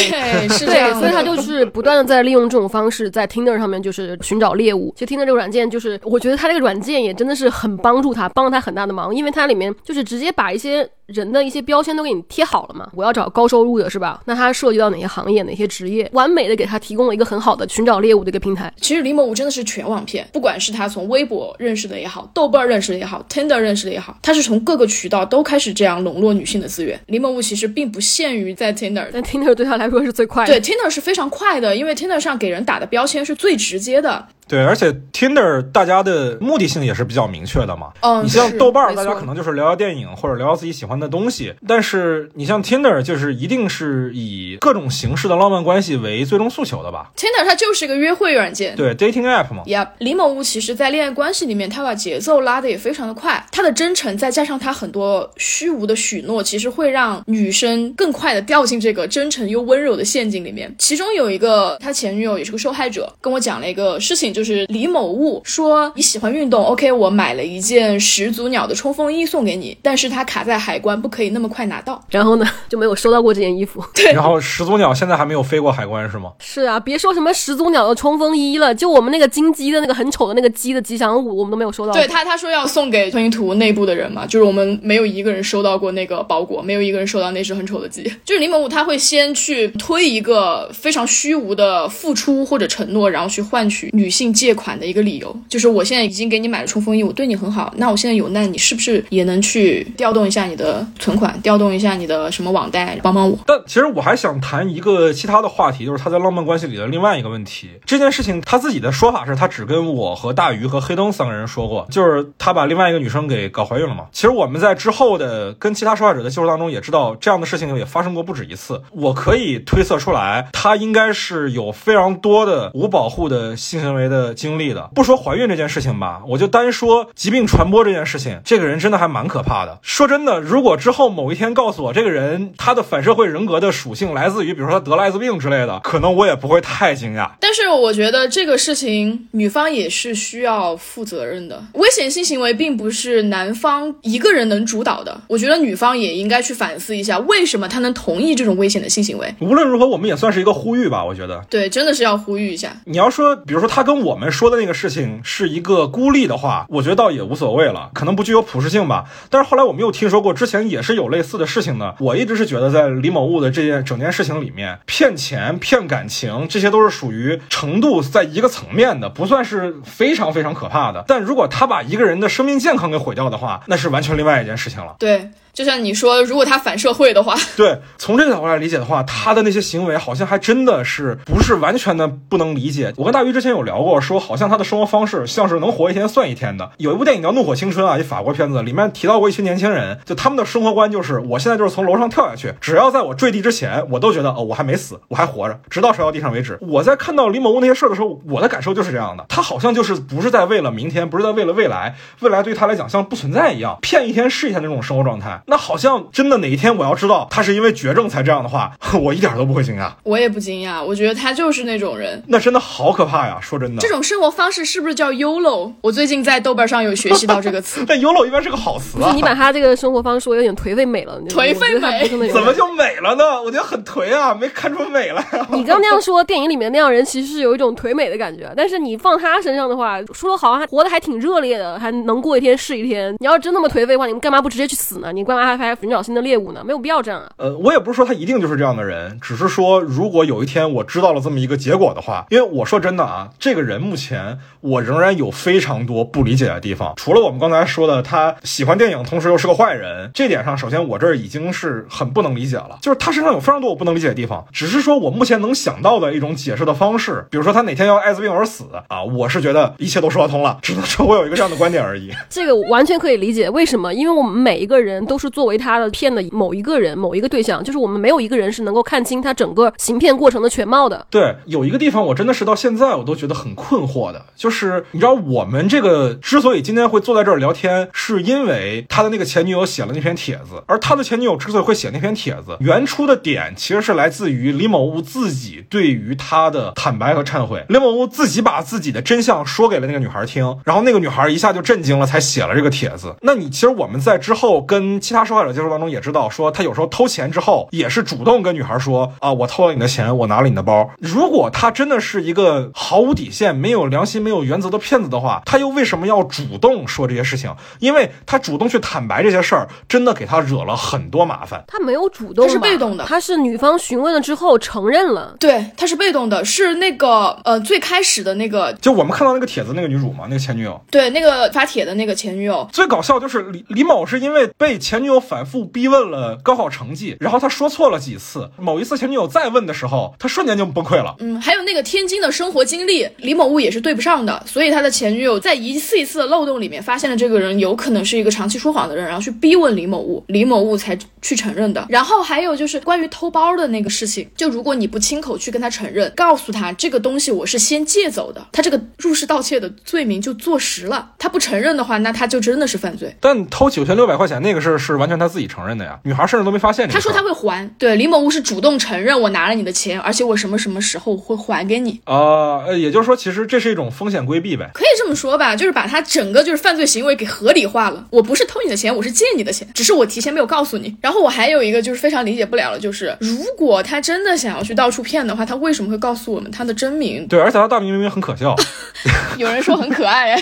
是这，样的。所以他就是不断的在利用这种方式，在 Tinder 上面就是寻找猎物。其实 Tinder 这个软件，就是我觉得他这个软件也真的是很帮助他，帮了他很大的忙，因为它里面就是直接把一些人的一些标签都给你贴好了嘛。我要找高收入的是吧？那它涉及到哪些行业、哪些职业，完美的给他提供了一个很好的寻找猎物的一个平台。其实李某物真的是全网骗，不管是他从微博认识的也好，豆瓣认识的也好，Tinder 认识的也好，他是从各个渠道都开始这样笼络女性的资源。李某物其实并不限于在 Tinder，但 Tinder 对他来说是最快的。对 Tinder 是非常快的，因为 Tinder 上给人打的标签是最直接的。对，而且 Tinder 大家的目的性也是比较明确的嘛。嗯你像豆瓣儿，大家可能就是聊聊电影或者聊聊自己喜欢的东西，但是你像 Tinder，就是一定是以各种形式的浪漫关系为最终诉求的吧？Tinder 它就是一个约会软件。对，dating app 嘛。呀李某物其实，在恋爱关系里面，他把节奏拉得也非常的快。他的真诚，再加上他很多虚无的许诺，其实会让女生更快的掉进这个真诚又温柔的陷阱里面。其中有一个他前女友也是个受害者，跟我讲了一个事情，就是李某物说你喜欢运动，OK，我买了一件始祖鸟的冲锋衣送给你，但是它卡在海关，不可以那么快拿到。然后呢，就没有收到过这件衣服。对然后始祖鸟现在还没有飞过海关是吗？是啊，别说什么始祖鸟的冲锋衣了，就我们那个金鸡的那个很丑的那个鸡的吉祥物，我们都没有收到。对他，他说要送给吞云图内部的人嘛，就是我们没有一个人收到过那个包裹，没有一个人收到那只很丑的鸡。就是李某物他会先去推一个非常虚无的付出或者承诺，然后去换取女性借款的一个理由，就是我现在已经给你买了冲锋衣，我对你很好，那我现在有难，你是不是也能去调动一下你的存款，调动一下你的什么网贷，帮帮我？但其实我还想谈一个其他的话题，就是他在浪漫关系里的另外一个问题。这件事情他自己的说法是他只跟我和大鱼和黑灯三个人说过，就是他把另外一个女生给搞怀孕了嘛。其实我们在之后的跟其他受害者的接触当中也知道，这样的事情也发生过不止一次。我可以推测出来，他应该是有非常多的无保护的性行为的经历的。不说怀孕这件事情吧，我就单说疾病传播这件事情，这个人真的还蛮可怕的。说真的，如果之后某一天告诉我这个人他的反社会人格的属性来自于，比如说他得了艾滋病之类的，可能我也不会太惊讶。但是我觉得这个事情女方也是需要负责任的。危险性行为并不是男方一个人能主导的，我觉得女方也应该去反思一下，为什么他能同意这种危险的性行为。无论如何，我们也算是一个呼吁吧。我觉得对，真的是要呼吁一下。你要说，比如说他跟我们说的那个事情是一个孤立的话，我觉得倒也无所谓了，可能不具有普适性吧。但是后来我们又听说过，之前也是有类似的事情的。我一直是觉得，在李某物的这件整件事情里面，骗钱、骗感情，这些都是属于程度在一个层面的，不算是非常非常可怕的。但如果他把一个人的生命健康给毁掉的话，那是完全另外一件事情了。对。就像你说，如果他反社会的话，对，从这个角度来理解的话，他的那些行为好像还真的是不是完全的不能理解。我跟大鱼之前有聊过，说好像他的生活方式像是能活一天算一天的。有一部电影叫《怒火青春》啊，一法国片子，里面提到过一群年轻人，就他们的生活观就是，我现在就是从楼上跳下去，只要在我坠地之前，我都觉得哦，我还没死，我还活着，直到摔到地上为止。我在看到李某屋那些事儿的时候，我的感受就是这样的，他好像就是不是在为了明天，不是在为了未来，未来对他来讲像不存在一样，骗一天是一天那种生活状态，那好像真。的哪一天我要知道他是因为绝症才这样的话，我一点都不会惊讶。我也不惊讶，我觉得他就是那种人。那真的好可怕呀！说真的，这种生活方式是不是叫 YOLO？我最近在豆瓣上有学习到这个词。但 YOLO 一般是个好词啊。你把他这个生活方式我有点颓废美了。颓废美？怎么就美了呢？我觉得很颓啊，没看出美来呀。你刚那样说，电影里面那样人其实是有一种颓美的感觉。但是你放他身上的话，说的好像还活得还挺热烈的，还能过一天是一天。你要真那么颓废的话，你们干嘛不直接去死呢？你干嘛还还寻找新的猎物呢？没有必要。这样啊，呃，我也不是说他一定就是这样的人，只是说如果有一天我知道了这么一个结果的话，因为我说真的啊，这个人目前我仍然有非常多不理解的地方。除了我们刚才说的他喜欢电影，同时又是个坏人，这点上，首先我这儿已经是很不能理解了。就是他身上有非常多我不能理解的地方，只是说我目前能想到的一种解释的方式，比如说他哪天要艾滋病而死啊，我是觉得一切都说得通了，只能说我有一个这样的观点而已。这个完全可以理解，为什么？因为我们每一个人都是是作为他的骗的某一个人。某一个对象，就是我们没有一个人是能够看清他整个行骗过程的全貌的。对，有一个地方我真的是到现在我都觉得很困惑的，就是你知道我们这个之所以今天会坐在这儿聊天，是因为他的那个前女友写了那篇帖子，而他的前女友之所以会写那篇帖子，原初的点其实是来自于李某物自己对于他的坦白和忏悔。李某物自己把自己的真相说给了那个女孩听，然后那个女孩一下就震惊了，才写了这个帖子。那你其实我们在之后跟其他受害者接触当中也知道，说他有。时候偷钱之后也是主动跟女孩说啊，我偷了你的钱，我拿了你的包。如果他真的是一个毫无底线、没有良心、没有原则的骗子的话，他又为什么要主动说这些事情？因为他主动去坦白这些事儿，真的给他惹了很多麻烦。他没有主动，他是被动的。他是女方询问了之后承认了。对，他是被动的，是那个呃最开始的那个，就我们看到那个帖子那个女主嘛，那个前女友。对，那个发帖的那个前女友。最搞笑就是李李某是因为被前女友反复逼问了高考。成绩，然后他说错了几次。某一次前女友再问的时候，他瞬间就崩溃了。嗯，还有那个天津的生活经历，李某物也是对不上的。所以他的前女友在一次一次的漏洞里面发现了这个人有可能是一个长期说谎的人，然后去逼问李某物，李某物才去承认的。然后还有就是关于偷包的那个事情，就如果你不亲口去跟他承认，告诉他这个东西我是先借走的，他这个入室盗窃的罪名就坐实了。他不承认的话，那他就真的是犯罪。但偷九千六百块钱那个事儿是完全他自己承认的呀，女孩甚至都没发现。他说他会还，对李某物是主动承认我拿了你的钱，而且我什么什么时候会还给你啊？呃，也就是说，其实这是一种风险规避呗，可以这么说吧，就是把他整个就是犯罪行为给合理化了。我不是偷你的钱，我是借你的钱，只是我提前没有告诉你。然后我还有一个就是非常理解不了的，就是如果他真的想要去到处骗的话，他为什么会告诉我们他的真名？对，而且他大名明明很可笑，有人说很可爱，哎，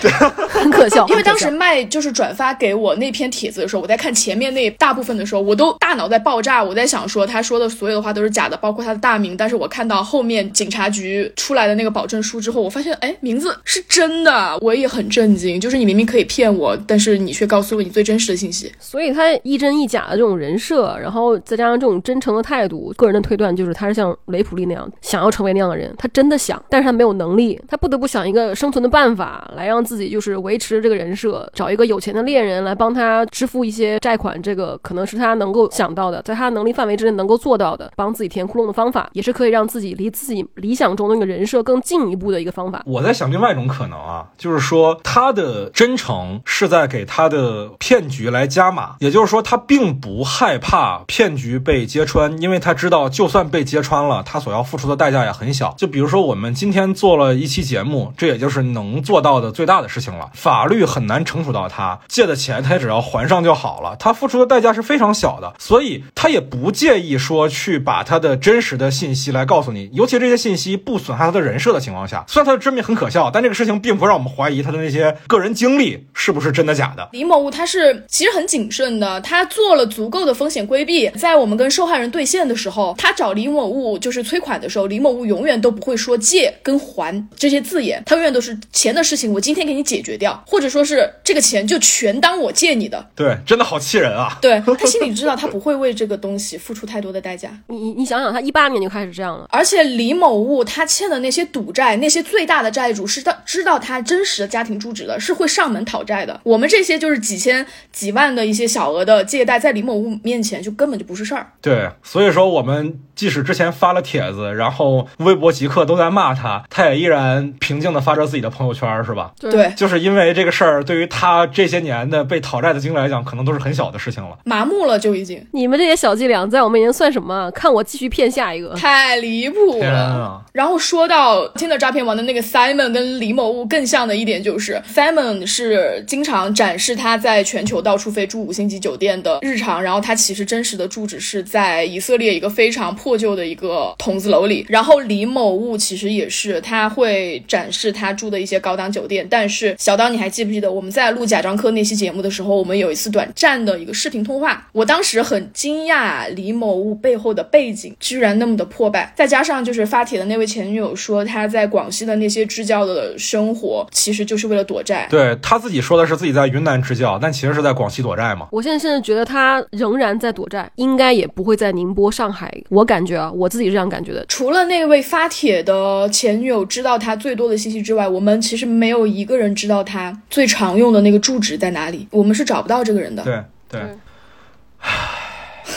很可笑。因为当时麦就是转发给我那篇帖子的时候，我在看前前面那大部分的时候，我都大脑在爆炸。我在想说，他说的所有的话都是假的，包括他的大名。但是我看到后面警察局出来的那个保证书之后，我发现，哎，名字是真的，我也很震惊。就是你明明可以骗我，但是你却告诉了你最真实的信息。所以他一真一假的这种人设，然后再加上这种真诚的态度，个人的推断就是他是像雷普利那样想要成为那样的人。他真的想，但是他没有能力，他不得不想一个生存的办法来让自己就是维持这个人设，找一个有钱的恋人来帮他支付一些债款。这个可能是他能够想到的，在他能力范围之内能够做到的，帮自己填窟窿的方法，也是可以让自己离自己理想中的那个人设更进一步的一个方法。我在想另外一种可能啊，就是说他的真诚是在给他的骗局来加码，也就是说他并不害怕骗局被揭穿，因为他知道就算被揭穿了，他所要付出的代价也很小。就比如说我们今天做了一期节目，这也就是能做到的最大的事情了。法律很难惩处到他，借的钱他也只要还上就好了，他付出的代价是非常小的，所以他也不介意说去把他的真实的信息来告诉你，尤其这些信息不损害他的人设的情况下。虽然他的真名很可笑，但这个事情并不让我们怀疑他的那些个人经历是不是真的假的。李某物他是其实很谨慎的，他做了足够的风险规避，在我们跟受害人对线的时候，他找李某物就是催款的时候，李某物永远都不会说借跟还这些字眼，他永远都是钱的事情，我今天给你解决掉，或者说是这个钱就全当我借你的。对，真的好气人啊！对他心里知道他不会为这个东西付出太多的代价。你你你想想，他一八年就开始这样了，而且李某物他欠的那些赌债，那些最大的债主是他知道他真实的家庭住址的，是会上门讨债的。我们这些就是几千几万的一些小额的借贷，在李某物面前就根本就不是事儿。对，所以说我们即使之前发了帖子，然后微博、极客都在骂他，他也依然平静的发着自己的朋友圈，是吧？对，就是因为这个事儿，对于他这些年的被讨债的经历来讲，可能都是很小的事情了。麻木了就已经你们这些小伎俩在我面前算什么？看我继续骗下一个。太离谱了。啊！然后说到听的诈骗王的那个 Simon 跟李某物更像的一点就是，Simon 是经常展示他在全球到处飞住五星级酒店的日常，然后他其实真实的住址是在以色列一个非常破旧的一个筒子楼里。然后李某物其实也是，他会展示他住的一些高档酒店。但是小刀，你还记不记得我们在录贾樟柯那期节目的时候，我们有一次短暂的一个视频通话，我当时很惊讶李某物背后的背景居然那么的破败，再加上就是发帖的那位前女友说他在广西的那些支教的生活，其实就是为了躲债。对他自己说的是自己在云南支教，但其实是在广西躲债嘛。我现在甚至觉得他仍然在躲债，应该也不会在宁波、上海。我感觉啊，我自己是这样感觉的。除了那位发帖的前女友知道他最多的信息之外，我们其实没有一个人知道他最常用的那个住址在哪里，我们是找不到这个人的。对对对。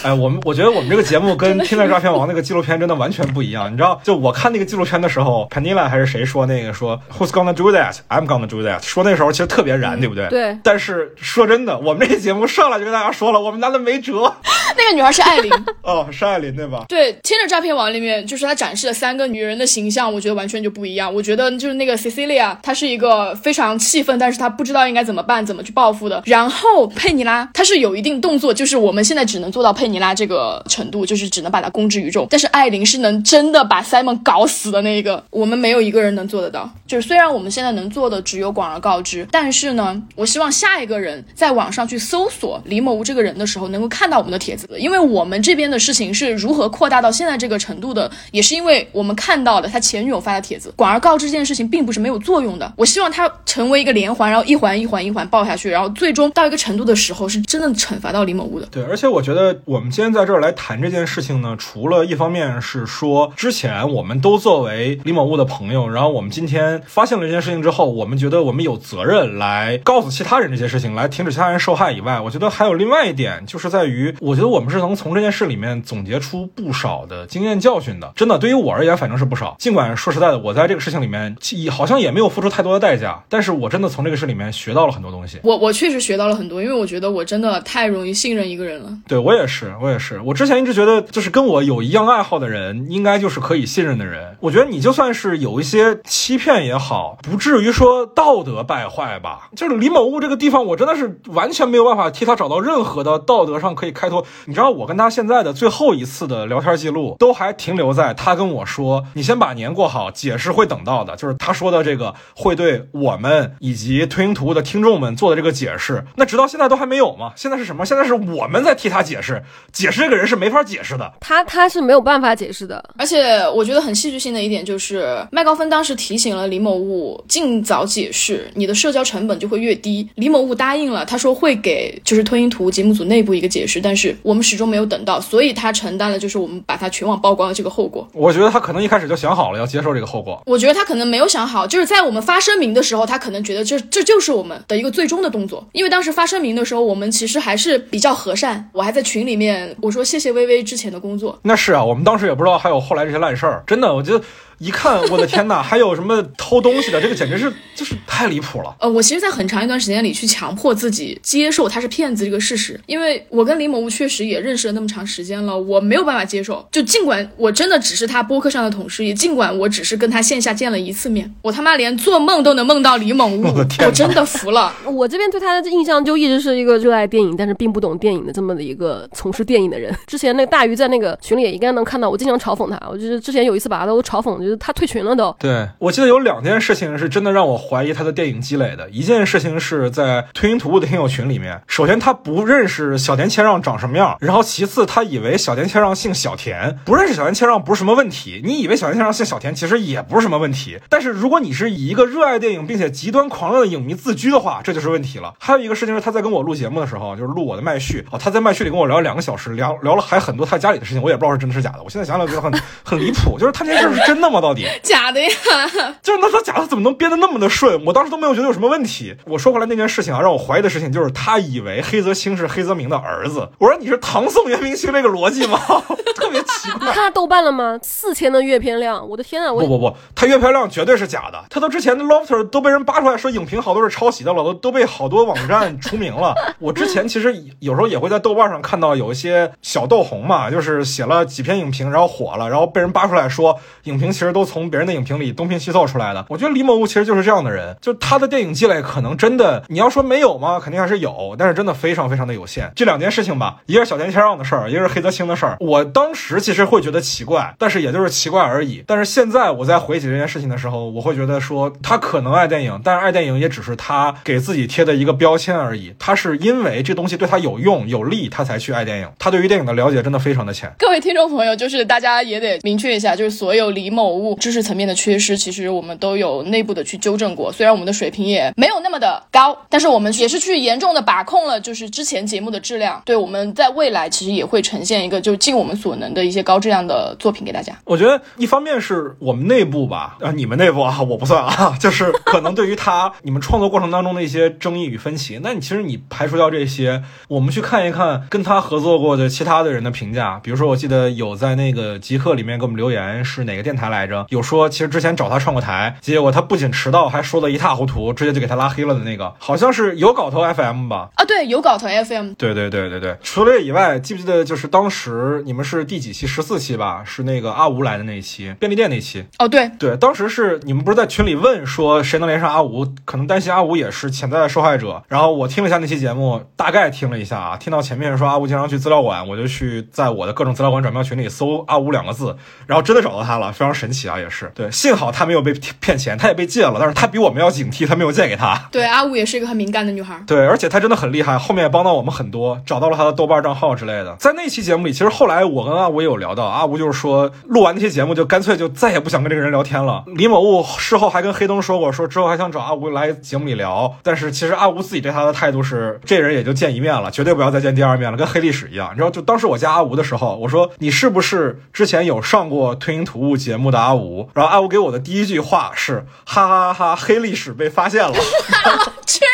哎，我们我觉得我们这个节目跟《听在诈骗王》那个纪录片真的完全不一样。你知道，就我看那个纪录片的时候 i l a 还是谁说那个说 Who's gonna do that? I'm gonna do that。说那时候其实特别燃，对不对？对。但是说真的，我们这个节目上来就跟大家说了，我们男的没辙。那个女孩是艾琳，哦，是艾琳对吧？对，《听着诈骗王》里面就是他展示了三个女人的形象，我觉得完全就不一样。我觉得就是那个 Cecilia，她是一个非常气愤，但是她不知道应该怎么办，怎么去报复的。然后佩妮拉，她是有一定动作，就是我们现在只能做到佩妮拉这个程度，就是只能把它公之于众。但是艾琳是能真的把 Simon 搞死的那一个，我们没有一个人能做得到。就是虽然我们现在能做的只有广而告之，但是呢，我希望下一个人在网上去搜索李某屋这个人的时候，能够看到我们的帖子，因为我们这边的事情是如何扩大到现在这个程度的，也是因为我们看到了他前女友发的帖子，广而告之这件事情并不是没有作用的。我希望它成为一个连环，然后一环一环一环爆下去，然后最终到一个程度的时候，是真的惩罚到李某屋的。对，而且我觉得我们今天在这儿来谈这件事情呢，除了一方面是说之前我们都作为李某物的朋友，然后我们今天发现了这件事情之后，我们觉得我们有责任来告诉其他人这些事情，来停止其他人受害以外，我觉得还有另外一点，就是在于我觉得我们是能从这件事里面总结出不少的经验教训的。真的，对于我而言，反正是不少。尽管说实在的，我在这个事情里面好像也没有付出太多的代价，但是我真的从这个事里面学到了很多东西。我我确实学到了很多，因为我觉得我真的太容易信任一个人了。对我也是，是我也是。我之前一直觉得，就是跟我有一样爱好的人，应该就是可以信任的人。我觉得你就算是有一些欺骗也好，不至于说道德败坏吧。就是李某物这个地方，我真的是完全没有办法替他找到任何的道德上可以开脱。你知道，我跟他现在的最后一次的聊天记录，都还停留在他跟我说：“你先把年过好，解释会等到的。”就是他说的这个会对我们以及推行图的听众们做的这个解释，那直到现在都还没有吗？现在是什么？现在是我们在替他解释，解释这个人是没法解释的。他他是没有办法解释的。而且我觉得很戏剧性的一点就是，麦高芬当时提醒了李某物尽早解释，你的社交成本就会越低。李某物答应了，他说会给就是推音图节目组内部一个解释，但是我们始终没有等到，所以他承担了就是我们把他全网曝光的这个后果。我觉得他可能一开始就想好了要接受这个后果。我觉得他可能没有想好，就是在我们发声明的时候，他可能觉得这这就是我们的一个最终的动作。因为当时发声明的时候，我们其实还是比较和善，我还在群里面我说谢谢微微之前的工作。那是啊，我们当时也不知道还有后来这些烂事儿，真的，我觉得一看，我的天呐，还有什么偷东西的，这个简直是就是太离谱了。呃，我其实，在很长一段时间里去强迫自己接受他是骗子这个事实，因为我跟李某物确实也认识了那么长时间了，我没有办法接受。就尽管我真的只是他播客上的同事，也尽管我只是跟他线下见了一次面，我他妈连做梦都能梦到李某物，我的天我真的服了。我这边对他的印象就一直是一个热爱电影，但是并不懂电影的这么的一个从事电影的人。之前那个大鱼在那个群里也应该能看到，我经常嘲讽他，我就是之前有一次把他都嘲讽，就觉得他退群了都。对，我记得有两件事情是真的让我怀疑他的电影积累的。一件事情是在推云图物的听友群里面，首先他不认识小田切让长什么样，然后其次他以为小田切让姓小田，不认识小田切让不是什么问题。你以为小田切让姓小田，其实也不是什么问题。但是如果你是以一个热爱电影并且极端狂热的影迷自居的话，这就是问题了。还有一个事情是他在跟我录节目的时候，就是录我的麦序哦，他在麦序里跟我聊两个小时，聊聊了还很多他家里的事情，我也不知道是真的是假的。我现在想想觉得很 很离谱，就是他那事儿是真的吗？到底？假的呀，就是那他假的怎么能编得那么的顺？我当时都没有觉得有什么问题。我说回来那件事情啊，让我怀疑的事情就是他以为黑泽清是黑泽明的儿子。我说你是唐宋元明清这个逻辑吗？特别奇怪。看豆瓣了吗？四千的阅片量，我的天啊！我不不不，他阅片量绝对是假的。他都之前的 Lofter 都被人扒出来说影评好多是抄袭的了，都都被好多网站除名了。我之前其实有时候也会在豆瓣上看到有一些小豆红嘛，就是写了几篇影评，然后火了，然后被人扒出来说影评其实其实都从别人的影评里东拼西凑出来的。我觉得李某物其实就是这样的人，就他的电影积累可能真的，你要说没有吗？肯定还是有，但是真的非常非常的有限。这两件事情吧，一个是小田切让的事儿，一个是黑泽清的事儿。我当时其实会觉得奇怪，但是也就是奇怪而已。但是现在我在回忆起这件事情的时候，我会觉得说他可能爱电影，但是爱电影也只是他给自己贴的一个标签而已。他是因为这东西对他有用有利，他才去爱电影。他对于电影的了解真的非常的浅。各位听众朋友，就是大家也得明确一下，就是所有李某物知识层面的缺失，其实我们都有内部的去纠正过。虽然我们的水平也没有那么的高，但是我们也是去严重的把控了，就是之前节目的质量。对我们在未来其实也会呈现一个就尽我们所能的一些高质量的作品给大家。我觉得一方面是我们内部吧，啊，你们内部啊，我不算啊，就是可能对于他你们创作过程当中的一些争议与分歧，那你其实你排除掉这些，我们去看一看跟他合作过的其他的人的评价。比如说，我记得有在那个极客里面给我们留言，是哪个电台来着？有说其实之前找他上过台，结果他不仅迟到，还说的一塌糊涂，直接就给他拉黑了的那个，好像是有搞头 FM 吧？啊，对，有搞头 FM。对对对对对。除了这以外，记不记得就是当时你们是第几期？十四期吧？是那个阿吴来的那一期，便利店那期。哦，对对，当时是你们不是在群里问说谁能连上阿吴？可能担心阿吴也是潜在的受害者。然后我听了一下那期节目，大概听了一下啊，听到前面说阿吴经常去资料馆，我就去在我的各种资料馆转票群里搜阿吴两个字，然后真的找到他了，非常神奇啊，也是。对，幸好他没有被骗钱，他也被借了，但是他比我们要警惕，他没有借给他。对，阿吴也是一个很敏感的女孩。对，而且她真的很厉害，后面也帮到我们很多，找到了他的豆瓣账号之类的。在那期节目里，其实后来我跟阿吴也有聊到，阿吴就是说录完那期节目就干脆就再也不想跟这个人聊天了。李某物事后还跟黑灯说过，说之后还想找阿吴来节目里聊，但是其实阿吴自己对他的态度是，这人也就见一面了，绝对不要再见第二面了，跟黑历史一样。你知道，就当时我加阿吴的时候，我说你是不是之前有上过推音图物节目的阿吴？然后阿吴给我的第一句话是，哈哈哈哈，黑历史被发现了。去！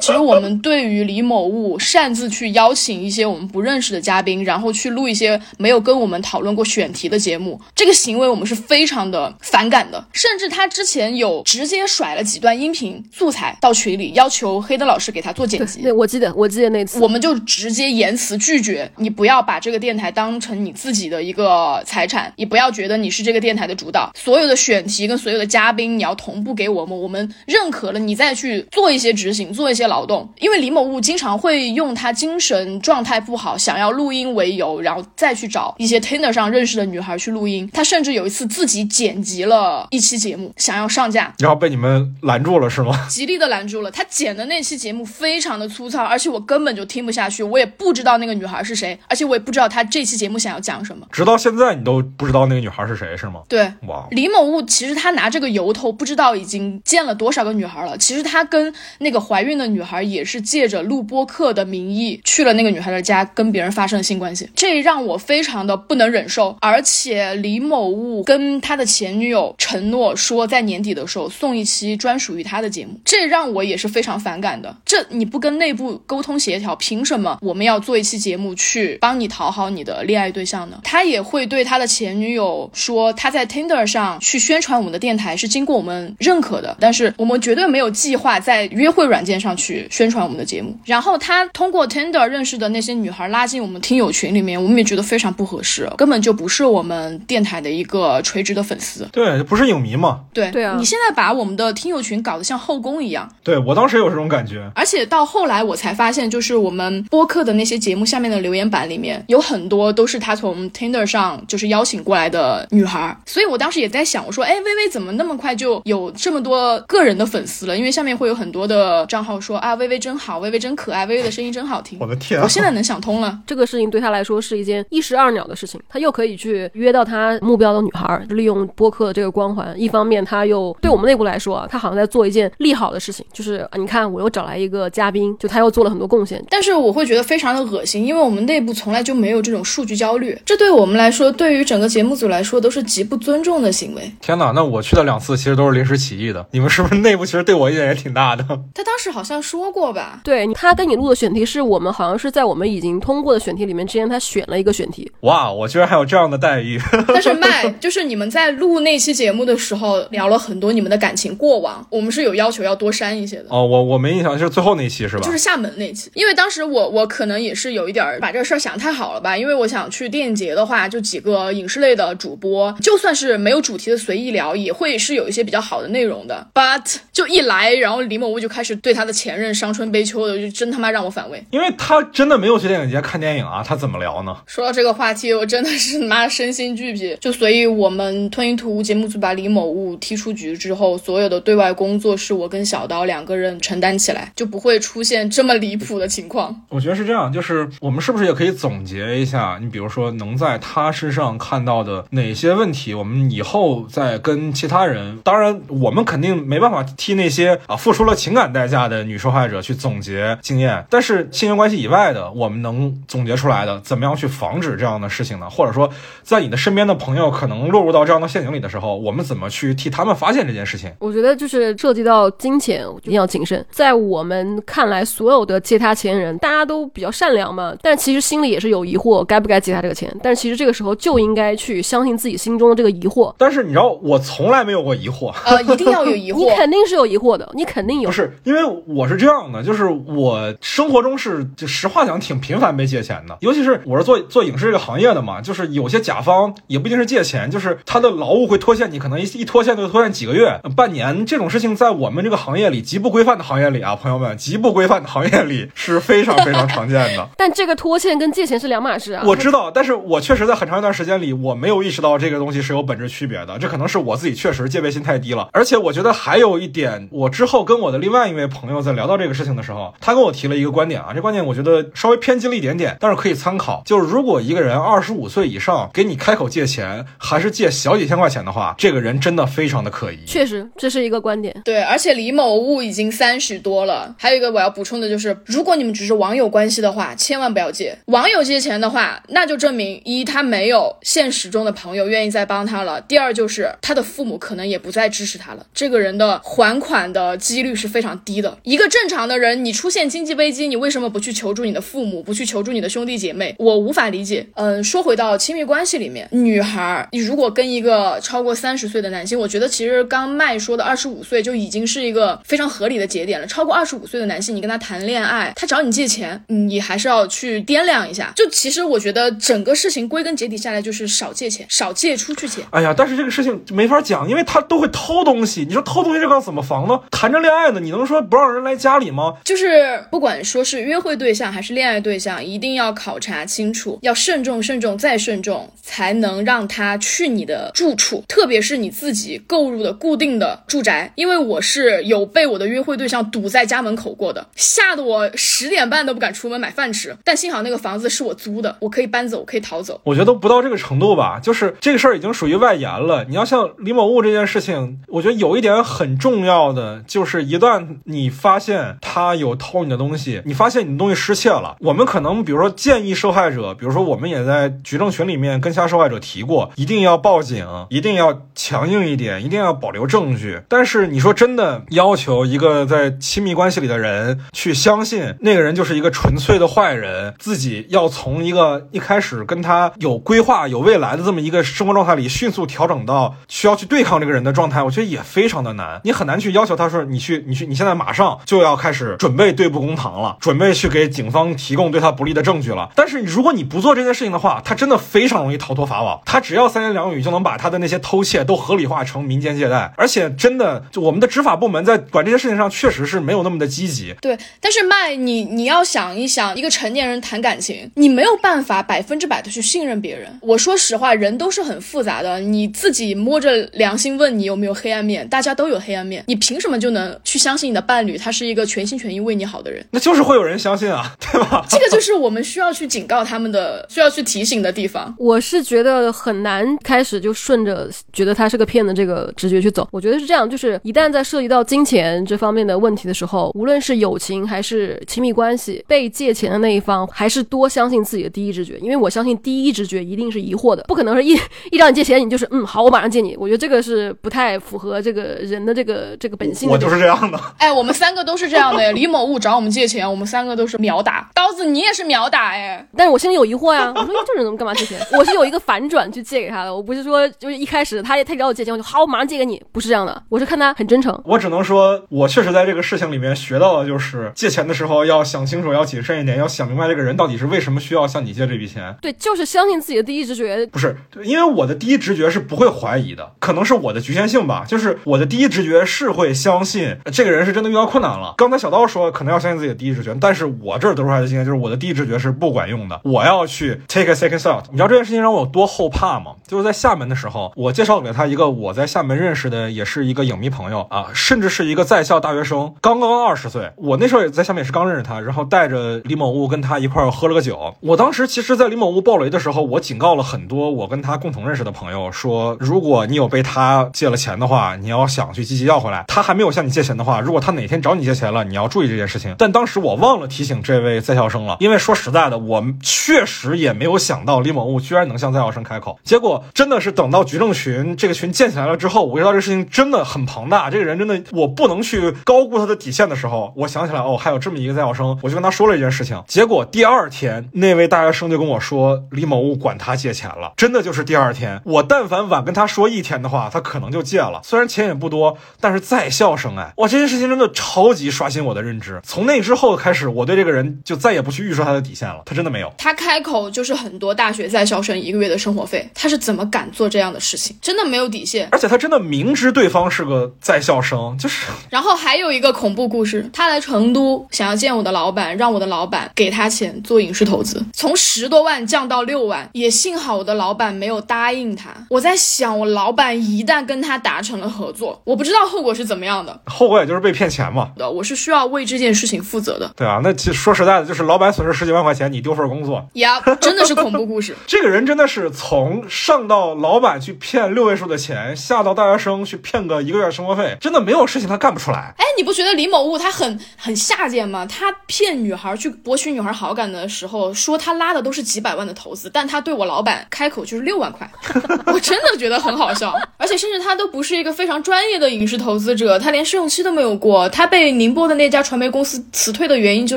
其实我们对于李某物擅自去邀请一些我们不认识的嘉宾，然后去录一些没有跟我们讨论过选题的节目，这个行为我们是非常的反感的。甚至他之前有直接甩了几段音频素材到群里，要求黑灯老师给他做剪辑。对，我记得，我记得那次，我们就直接言辞拒绝。你不要把这个电台当成你自己的一个财产，你不要觉得你是这个电台的主导。所有的选题跟所有的嘉宾，你要同步给我们，我们认可了，你再去做一些执行，做一些劳动。因为李某物经常会用他精神状态不好，想要录音为由，然后再去找一些 Tinder 上认识的女孩去录音。他甚至有一次自己剪辑了一期节目，想要上架，然后被你们拦住了是吗？极力的拦住了。他剪的那期节目非常的粗糙，而且我根本就听不下去，我也不知道那个女孩是谁，而且我也不知道他这期节目想要讲什么。直到现在你都不知道那个女孩是谁是吗？对，哇，李某物其实他拿这个由头，不知道已经见了多少个女孩了。其实他跟那个怀孕的女孩也是借着录播课的名义去了那个女孩的家，跟别人发生了性关系，这让我非常的不能忍受。而且李某物跟他的前女友承诺说，在年底的时候送一期专属于他的节目，这让我也是非常反感的。这你不跟内部沟通协调，凭什么我们要做一期节目去帮你讨好你的恋爱对象呢？他也会对他的前女友说，他在 Tinder 上去宣传我们的电台是经过我们认可的，但是我们绝对没有计划在约会软件上去宣传我们的节目。然后他通过 Tinder 认识的那些女孩拉进我们听友群里面，我们也觉得非常不合适，根本就不是我们电台的一个垂直的粉丝。对，不是影迷嘛？对对啊你现在把我们的听友群搞得像后宫一样，对我当时也有这种感觉。而且到后来我才发现，就是我们播客的那些节目下面的留言板里面有很多都是他从 Tinder 上就是邀请过来的女孩，所以我当时也在想，我说，哎，微微怎么那么快就有这么多个人的粉丝了？因为下面会有很多的账号说啊，微微真好，微微真可爱，微微的声音真好听。我的天！我现在能想通了，这个事情对他来说是一件一石二鸟的事情，他又可以去约到他目标的女孩，利用播客的这个光环。一方面，他又对我们内部来说啊，他好像在做一件利好的事情，就是你看，我又找来一个嘉宾，就他又做了很多贡献。但是我会觉得非常的恶心，因为我们内部从来就没有这种数据焦虑，这对我们来说，对于整个节目组来说，都是极不尊重的行为。天哪，那我去的两次其实都是临时起意的，你们是不是内部其实对我意见也挺大的？他当时好像说过吧？对他跟你录的选题是我们好像是在我们已经通过的选题里面，之前他选了一个选题。哇，我居然还有这样的待遇！但是麦 就是你们在录那期节目的时候聊了很多你们的感情过往，我们是有要求要多删一些的。哦，我我没印象，就是最后那期是吧？就是厦门那期，因为当时我我可能也是有一点把这个事儿想太好了吧，因为我想去电影节的话，就几个影视类的主播，就算是没有主题的随意聊，也会是有一些比较好的内容的。But 就一来，然后李某物就开始对他的前任伤春悲秋的，就真他妈让我反胃。因为他真的没有去电影节看电影啊，他怎么聊呢？说到这个话题，我真的是妈身心俱疲。就所以，我们吞云吐雾节目组把李某物踢出局之后，所有的对外工作是我跟小刀两个人承担起来，就不会出现这么离谱的情况。我觉得是这样，就是我们是不是也可以总结一下？你比如说，能在他身上看到的哪些问题，我们以后再跟其他人，当然我们肯定没办法替那些啊付出了情感代价的女受害者去总结经验，但是亲缘关系以外的，我们能总结出来的，怎么样去防止这样的事情呢？或者说，在你的身边的朋友可能落入到这样的陷阱里的时候，我们怎么去替他们发现这件事情？我觉得就是涉及到金钱，一定要谨慎。在我们看来，所有的借他钱人，大家都比较善良嘛，但其实心里也是有疑惑，该不该借他这个钱？但其实这个时候就应该去相信自己心中的这个疑惑。但是你知道，我从来没有过疑惑。呃，一定要有疑惑，你肯定是有疑惑的，你肯定有。不是，因为我是这样的，就是我生活中是就实话讲，挺频繁被借钱的。尤其是我是做做影视这个行业的嘛，就是有些甲方也不一定是借钱，就是他的劳务会拖欠你，可能一一拖欠就拖欠几个月、半年。这种事情在我们这个行业里极不规范的行业里啊，朋友们，极不规范的行业里是非常非常常见的。但这个拖欠跟借钱是两码事啊。我知道，但是我确实在很长一段时间里，我没有意识到这个东西是有本质区别的。这可能是我自己确实戒备心太低了。而且我觉得还有一点，我之后跟我的另外一位朋友在聊到这个事情的时候，他跟我提了一个观点啊，这观点我觉得稍微偏激了一点点，但是可以参考。就是如果一个人二十五岁以上给你开口借钱，还是借小几千块钱的话，这个人真的非常的可疑。确实，这是一个观点。对，而且李某物已经三十多了。还有一个我要补充的就是，如果你们只是网友关系的话，千万不要借。网友借钱的话，那就证明一他没有现实中的朋友愿意再帮他他了；第二就是他的父母可能也不再支持他了。这个人的还款的几率是非常低的。一个正常的人，你出现经济危机，你为什么不去求助你的父母，不去求助你的兄弟姐妹？我无法理解。嗯，说回到亲密关系里面，女孩，你如果跟一个超过三十岁的男性，我觉得其实刚麦说的二十五岁就已经是一个非常合理的节点了。超过二十五岁的男性，你跟他谈恋爱，他找你借钱，你还是要去掂量一下。就其实我觉得整个事情归根结底下来就是少借钱，少借出去钱。哎呀，但是这个事情没法讲，因为他都会偷东西。你说偷东西这个怎么防呢？谈着恋爱呢，你能说不让人来家里吗？就是不管说是约会对象还是恋爱对象，一定要考察清楚，要慎重、慎重再慎重，才能让他去你的住处，特别是你自己购入的固定的住宅。因为我是有被我的约会对象堵在家门口过的，吓得我十点半都不敢出门买饭吃。但幸好那个房子是我租的，我可以搬走，我可以逃走。我觉得都不到这个程度吧，就是这个事儿已经属于外延了。你要像李某物这件事情，我觉得有一点很重要的，就是一旦你发现他有偷你的东西，你发现你的东西失窃了，我们可能比如说建议受害者，比如说我们也在举证群里面跟其他受害者提过，一定要报警，一定要强硬一点，一定要保留证据。但是你说真的要求一个在亲密关系里的人去相信那个人就是一个纯粹的坏人，自己要从一个一开始跟他有规划、有未来的这么一个生活状态里迅速调整到需要去对抗这个人的状态，我觉得也非常的难。你很难去要求他说你去你去你现在马上就要开始准备对簿公堂了，准备去给警方提供对他不利的证据了。但是如果你不做这件事情的话，他真的非常容易逃脱法网。他只要三言两语就能把他的那些偷窃都合理化成民间借贷，而且真的就我们的执法部门在管这些事情上确实是没有那么的积极。对，但是麦你你要想一想，一个成年人谈感情，你没有办法百分之百的去信任别人。我说实话，人都是很复杂的。了，你自己摸着良心问你有没有黑暗面，大家都有黑暗面，你凭什么就能去相信你的伴侣他是一个全心全意为你好的人？那就是会有人相信啊，对吧？这个就是我们需要去警告他们的，需要去提醒的地方。我是觉得很难开始就顺着觉得他是个骗子这个直觉去走。我觉得是这样，就是一旦在涉及到金钱这方面的问题的时候，无论是友情还是亲密关系，被借钱的那一方还是多相信自己的第一直觉，因为我相信第一直觉一定是疑惑的，不可能是一 一找你借钱你就是嗯好，我马上借你。我觉得这个是不太符合这个人的这个这个本性的。我就是这样的。哎，我们三个都是这样的。李某物找我们借钱，我们三个都是秒打。刀子，你也是秒打哎。但是我心里有疑惑呀，我说这人怎么干嘛借钱？我是有一个反转去借给他的，我不是说就是一开始他也他找我借钱，我就好，我马上借给你，不是这样的。我是看他很真诚。我只能说，我确实在这个事情里面学到的就是借钱的时候要想清楚，要谨慎一点，要想明白这个人到底是为什么需要向你借这笔钱。对，就是相信自己的第一直觉。不是，因为我的第一直觉是不会怀疑的，可能是我的局限性吧。就是我的第一直觉是会相信这个人是真的遇到困难了。刚才小刀说可能要相信自己的第一直觉，但是我这儿得出来的经验就是我的第一直觉是不管用的。我要去 take a second thought。你知道这件事情让我有多后怕吗？就是在厦门的时候，我介绍给他一个我在厦门认识的，也是一个影迷朋友啊，甚至是一个在校大学生，刚刚二十岁。我那时候也在厦门也是刚认识他，然后带着李某物跟他一块儿喝了个酒。我当时其实，在李某物爆雷的时候，我警告了很多我跟他共同认识的朋友，说如果你有被他借了钱的话，你要想去积极要回来。他还没有向你借钱的话，如果他哪天找你借钱了，你要注意这件事情。但当时我忘了提醒这位在校生了，因为说实在的，我确实也没有想到李某物居然能向在校生开口。结果真的是等到局政群这个群建起来了之后，我知道这事情真的很庞大，这个人真的我不能去高估他的底线的时候，我想起来哦，还有这么一个在校生，我就跟他说了一件事情。结果第二天那位大学生就跟我说，李某物管他借钱了。真的就是第二天，我但凡晚跟他说一天的话，他可能就戒了。虽然钱也不多，但是在校生哎，哇，这件事情真的超级刷新我的认知。从那之后开始，我对这个人就再也不去预设他的底线了。他真的没有，他开口就是很多大学在校生一个月的生活费，他是怎么敢做这样的事情？真的没有底线。而且他真的明知对方是个在校生，就是。然后还有一个恐怖故事，他来成都想要见我的老板，让我的老板给他钱做影视投资，从十多万降到六万，也幸好我的老板没有答应他。我在想，我老板一旦跟他达成了合作，我不知道后果是怎么样的。后果也就是被骗钱嘛。的，我是需要为这件事情负责的。对啊，那其实说实在的，就是老板损失十几万块钱，你丢份工作。呀，真的是恐怖故事。这个人真的是从上到老板去骗六位数的钱，下到大学生去骗个一个月生活费，真的没有事情他干不出来。哎，你不觉得李某物他很很下贱吗？他骗女孩去博取女孩好感的时候，说他拉的都是几百万的投资，但他对我老板开口就是六万块，我真的觉得很好笑。而且甚至他都不是一个非常专业的影视投资者，他连试用期都没有过。他被宁波的那家传媒公司辞退的原因就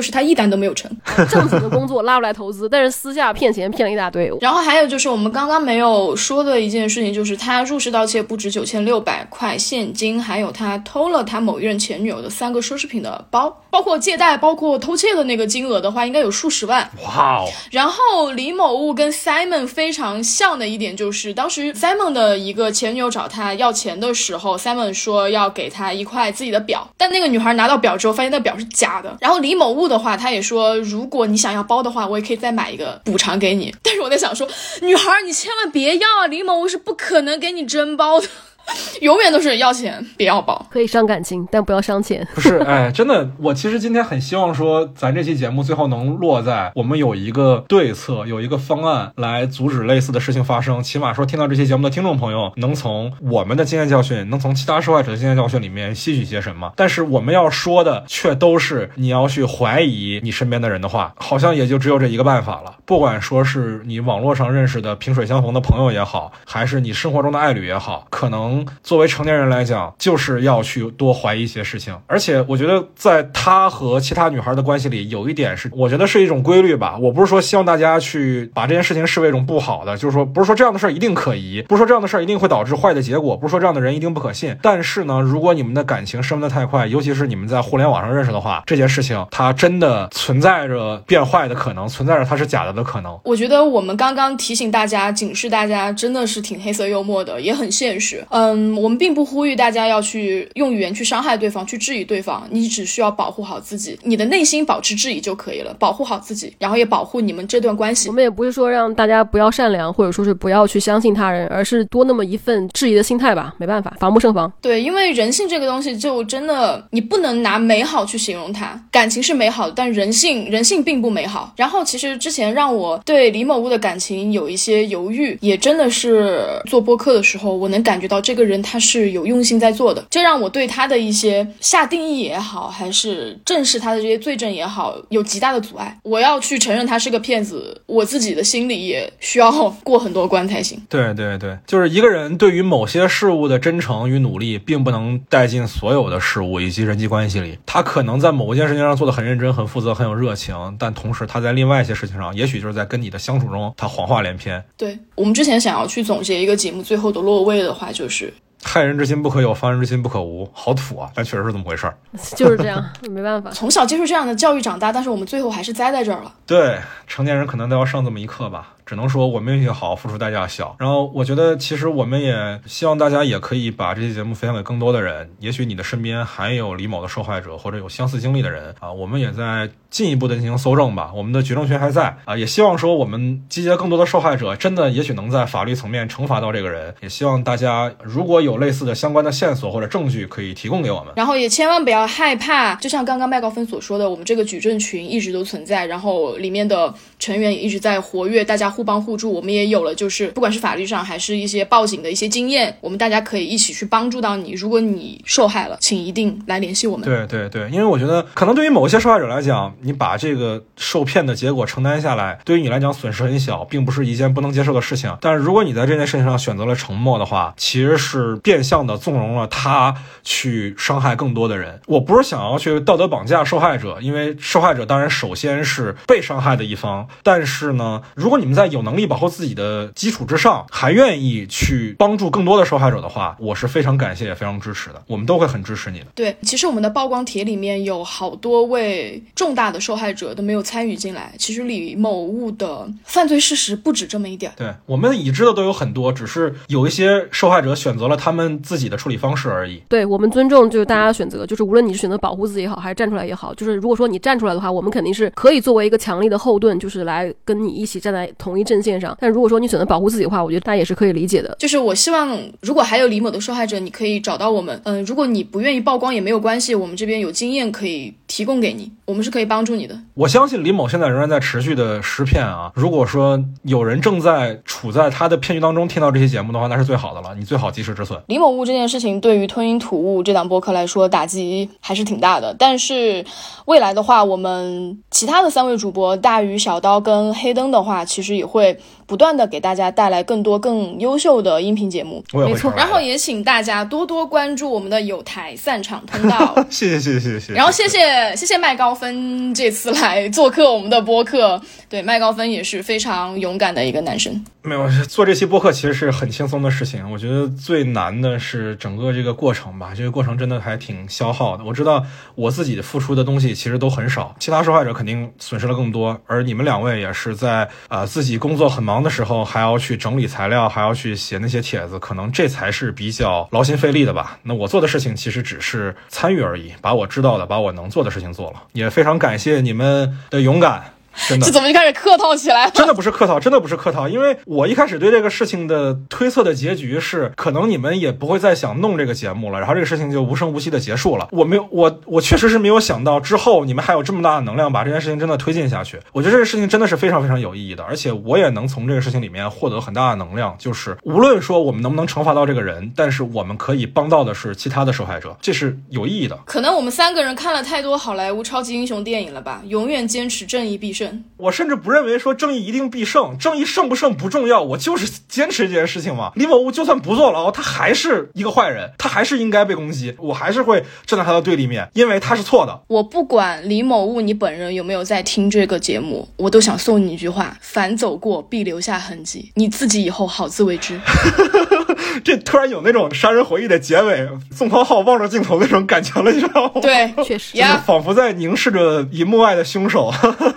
是他一单都没有成。正经的工作拉不来投资，但是私下骗钱骗了一大堆。然后还有就是我们刚刚没有说的一件事情，就是他入室盗窃不止九千六百块现金，还有他偷了他某一任前女友的三个奢侈品的包，包括借贷，包括偷窃的那个金额的话，应该有数十万。哇哦！然后李某物跟 Simon 非常像的一点就是，当时 Simon 的一个前女友找他要钱的时候，Simon 说要给他一块自己的表，但那个女孩拿到表之后发现那表是假的。然后李某物的话，他也说，如果你想要包的话，我也可以再买一个补偿给你。但是我在想说，女孩你千万别要啊，李某物是不可能给你真包的。永远都是要钱，别要包，可以伤感情，但不要伤钱。不是，哎，真的，我其实今天很希望说，咱这期节目最后能落在我们有一个对策，有一个方案来阻止类似的事情发生。起码说，听到这期节目的听众朋友能从我们的经验教训，能从其他受害者的经验教训里面吸取些什么。但是我们要说的却都是你要去怀疑你身边的人的话，好像也就只有这一个办法了。不管说是你网络上认识的萍水相逢的朋友也好，还是你生活中的爱侣也好，可能。作为成年人来讲，就是要去多怀疑一些事情。而且，我觉得在他和其他女孩的关系里，有一点是，我觉得是一种规律吧。我不是说希望大家去把这件事情视为一种不好的，就是说，不是说这样的事儿一定可疑，不是说这样的事儿一定会导致坏的结果，不是说这样的人一定不可信。但是呢，如果你们的感情升温的太快，尤其是你们在互联网上认识的话，这件事情它真的存在着变坏的可能，存在着它是假的的可能。我觉得我们刚刚提醒大家、警示大家，真的是挺黑色幽默的，也很现实。呃。嗯，我们并不呼吁大家要去用语言去伤害对方，去质疑对方，你只需要保护好自己，你的内心保持质疑就可以了，保护好自己，然后也保护你们这段关系我。们也不是说让大家不要善良，或者说是不要去相信他人，而是多那么一份质疑的心态吧。没办法，防不胜防。对，因为人性这个东西，就真的你不能拿美好去形容它。感情是美好的，但人性人性并不美好。然后，其实之前让我对李某物的感情有一些犹豫，也真的是做播客的时候，我能感觉到这个人他是有用心在做的，这让我对他的一些下定义也好，还是正视他的这些罪证也好，有极大的阻碍。我要去承认他是个骗子，我自己的心里也需要过很多关才行。对对对，就是一个人对于某些事物的真诚与努力，并不能带进所有的事物以及人际关系里。他可能在某一件事情上做的很认真、很负责、很有热情，但同时他在另外一些事情上，也许就是在跟你的相处中，他谎话连篇。对我们之前想要去总结一个节目最后的落位的话，就是害人之心不可有，防人之心不可无。好土啊，但确实是这么回事儿。就是这样，没办法。从小接受这样的教育长大，但是我们最后还是栽在这儿了。对，成年人可能都要上这么一课吧。只能说我们运气好，付出代价小。然后我觉得，其实我们也希望大家也可以把这期节目分享给更多的人。也许你的身边还有李某的受害者，或者有相似经历的人啊。我们也在进一步的进行搜证吧。我们的举证权还在啊。也希望说我们集结更多的受害者，真的也许能在法律层面惩罚到这个人。也希望大家如果有类似的相关的线索或者证据，可以提供给我们。然后也千万不要害怕，就像刚刚麦高芬所说的，我们这个举证群一直都存在，然后里面的成员也一直在活跃，大家互帮互助。我们也有了，就是不管是法律上还是一些报警的一些经验，我们大家可以一起去帮助到你。如果你受害了，请一定来联系我们。对对对，因为我觉得可能对于某些受害者来讲，你把这个受骗的结果承担下来，对于你来讲损失很小，并不是一件不能接受的事情。但是如果你在这件事情上选择了沉默的话，其实是变相的纵容了他去伤害更多的人。我不是想要去道德绑架受害者，因为受害者当然首先是被伤害的一方。但是呢，如果你们在有能力保护自己的基础之上，还愿意去帮助更多的受害者的话，我是非常感谢也非常支持的。我们都会很支持你的。对，其实我们的曝光帖里面有好多位重大的受害者都没有参与进来。其实李某物的犯罪事实不止这么一点。对我们已知的都有很多，只是有一些受害者选择了他们自己的处理方式而已。对我们尊重就是大家的选择，就是无论你是选择保护自己也好，还是站出来也好，就是如果说你站出来的话，我们肯定是可以作为一个强力的后盾，就是来跟你一起站在同一阵线上。但如果说你选择保护自己的话，我觉得大家也是可以理解的。就是我希望，如果还有李某的受害者，你可以找到我们。嗯，如果你不愿意曝光也没有关系，我们这边有经验可以提供给你，我们是可以帮助你的。我相信李某现在仍然在持续的施骗啊。如果说有人正在处在他的骗局当中，听到这些节目的话，那是最好的了。你最好及时止损。李某物这件事情对于吞云吐雾这档播客来说打击还是挺大的，但是未来的话，我们其他的三位主播大鱼、小刀跟黑灯的话，其实也会不断的给大家带来更多更优秀的音频节目。没错。然后也请大家多多关注我们的有台散场通道。谢谢谢谢谢谢。然后谢谢谢谢麦高芬这次来做客我们的播客。对麦高芬也是非常勇敢的一个男生。没有做这期播客其实是很轻松的事情我觉得最难的是整个这个过程吧这个过程真的还挺消耗的。我知道我自己的付出的东西其实都很少其他受害者肯定损失了更多而你们两位也是在啊自己工作很忙的时候，还要去整理材料，还要去写那些帖子，可能这才是比较劳心费力的吧。那我做的事情其实只是参与而已，把我知道的，把我能做的事情做了，也非常感谢你们的勇敢，真的这。怎么就开始客套起来了？真的不是客套，真的不是客套，因为我一开始对这个事情的推测的结局是，可能你们也不会再想弄这个节目了，然后这个事情就无声无息的结束了。我没有，我我确实是没有想到之后你们还有这么大的能量把这件事情真的推进下去。我觉得这个事情真的是非常非常有意义的，而且我也能从这个事情里面获得很大的能量，就是无论说我们能不能惩罚到这个人，但是我们可以帮到的是其他的受害者，这是有意义的。可能我们三个人看了太多好莱坞超级英雄电影了吧？永远坚持正义必胜。我甚至不认为说正义一定必胜，正义胜不胜不重要，我就是坚持这件事情嘛。李某物就算不坐牢，他还是一个坏人，他还是应该被攻击，我还是会站在他的对立面，因为他是错的。我不管李某物你本人有没有在听这个节目，我都想送你一句话：凡走过必留下痕迹，你自己以后好自为之。这突然有那种《杀人回忆》的结尾，宋康昊望着镜头那种感觉了，你知道吗？对，确实就是仿佛在凝视着银幕外的凶手。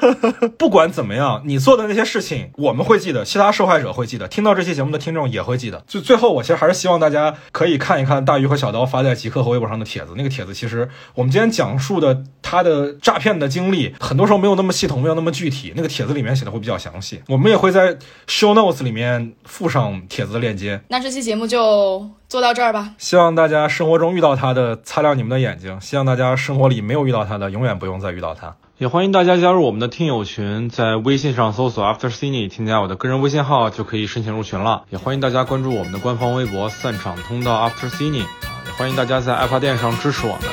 不管怎么样，你做的那些事情，我们会记得，其他受害者会记得，听到这期节目的听众也会记得。就最后，我其实还是希望大家可以看一看大鱼和小刀发在极客和微博上的帖子。那个帖子其实我们今天讲述的他的诈骗的经历，很多时候没有那么系统，没有那么具体。那个帖子里面写的会比较详细，我们也会在 show notes 里面附上帖子的链接。那这期节目就做到这儿吧。希望大家生活中遇到他的，擦亮你们的眼睛；希望大家生活里没有遇到他的，永远不用再遇到他。也欢迎大家加入我们的听友群，在微信上搜索 After Cine，添加我的个人微信号就可以申请入群了。也欢迎大家关注我们的官方微博散场通道 After Cine，啊，也欢迎大家在爱发电上支持我们。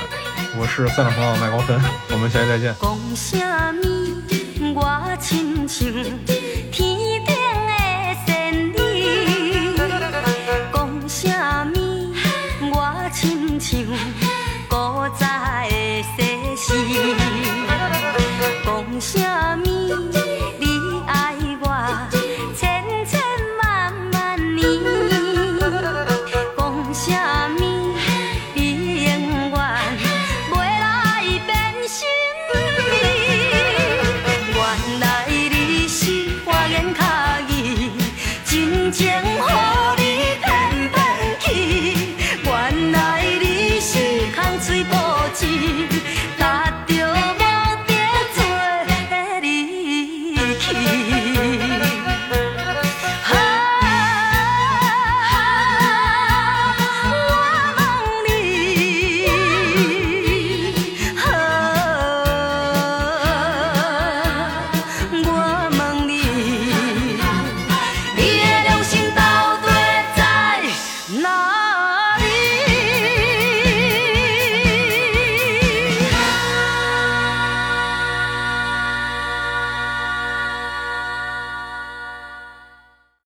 我是散场通道麦高芬，我们下期再见。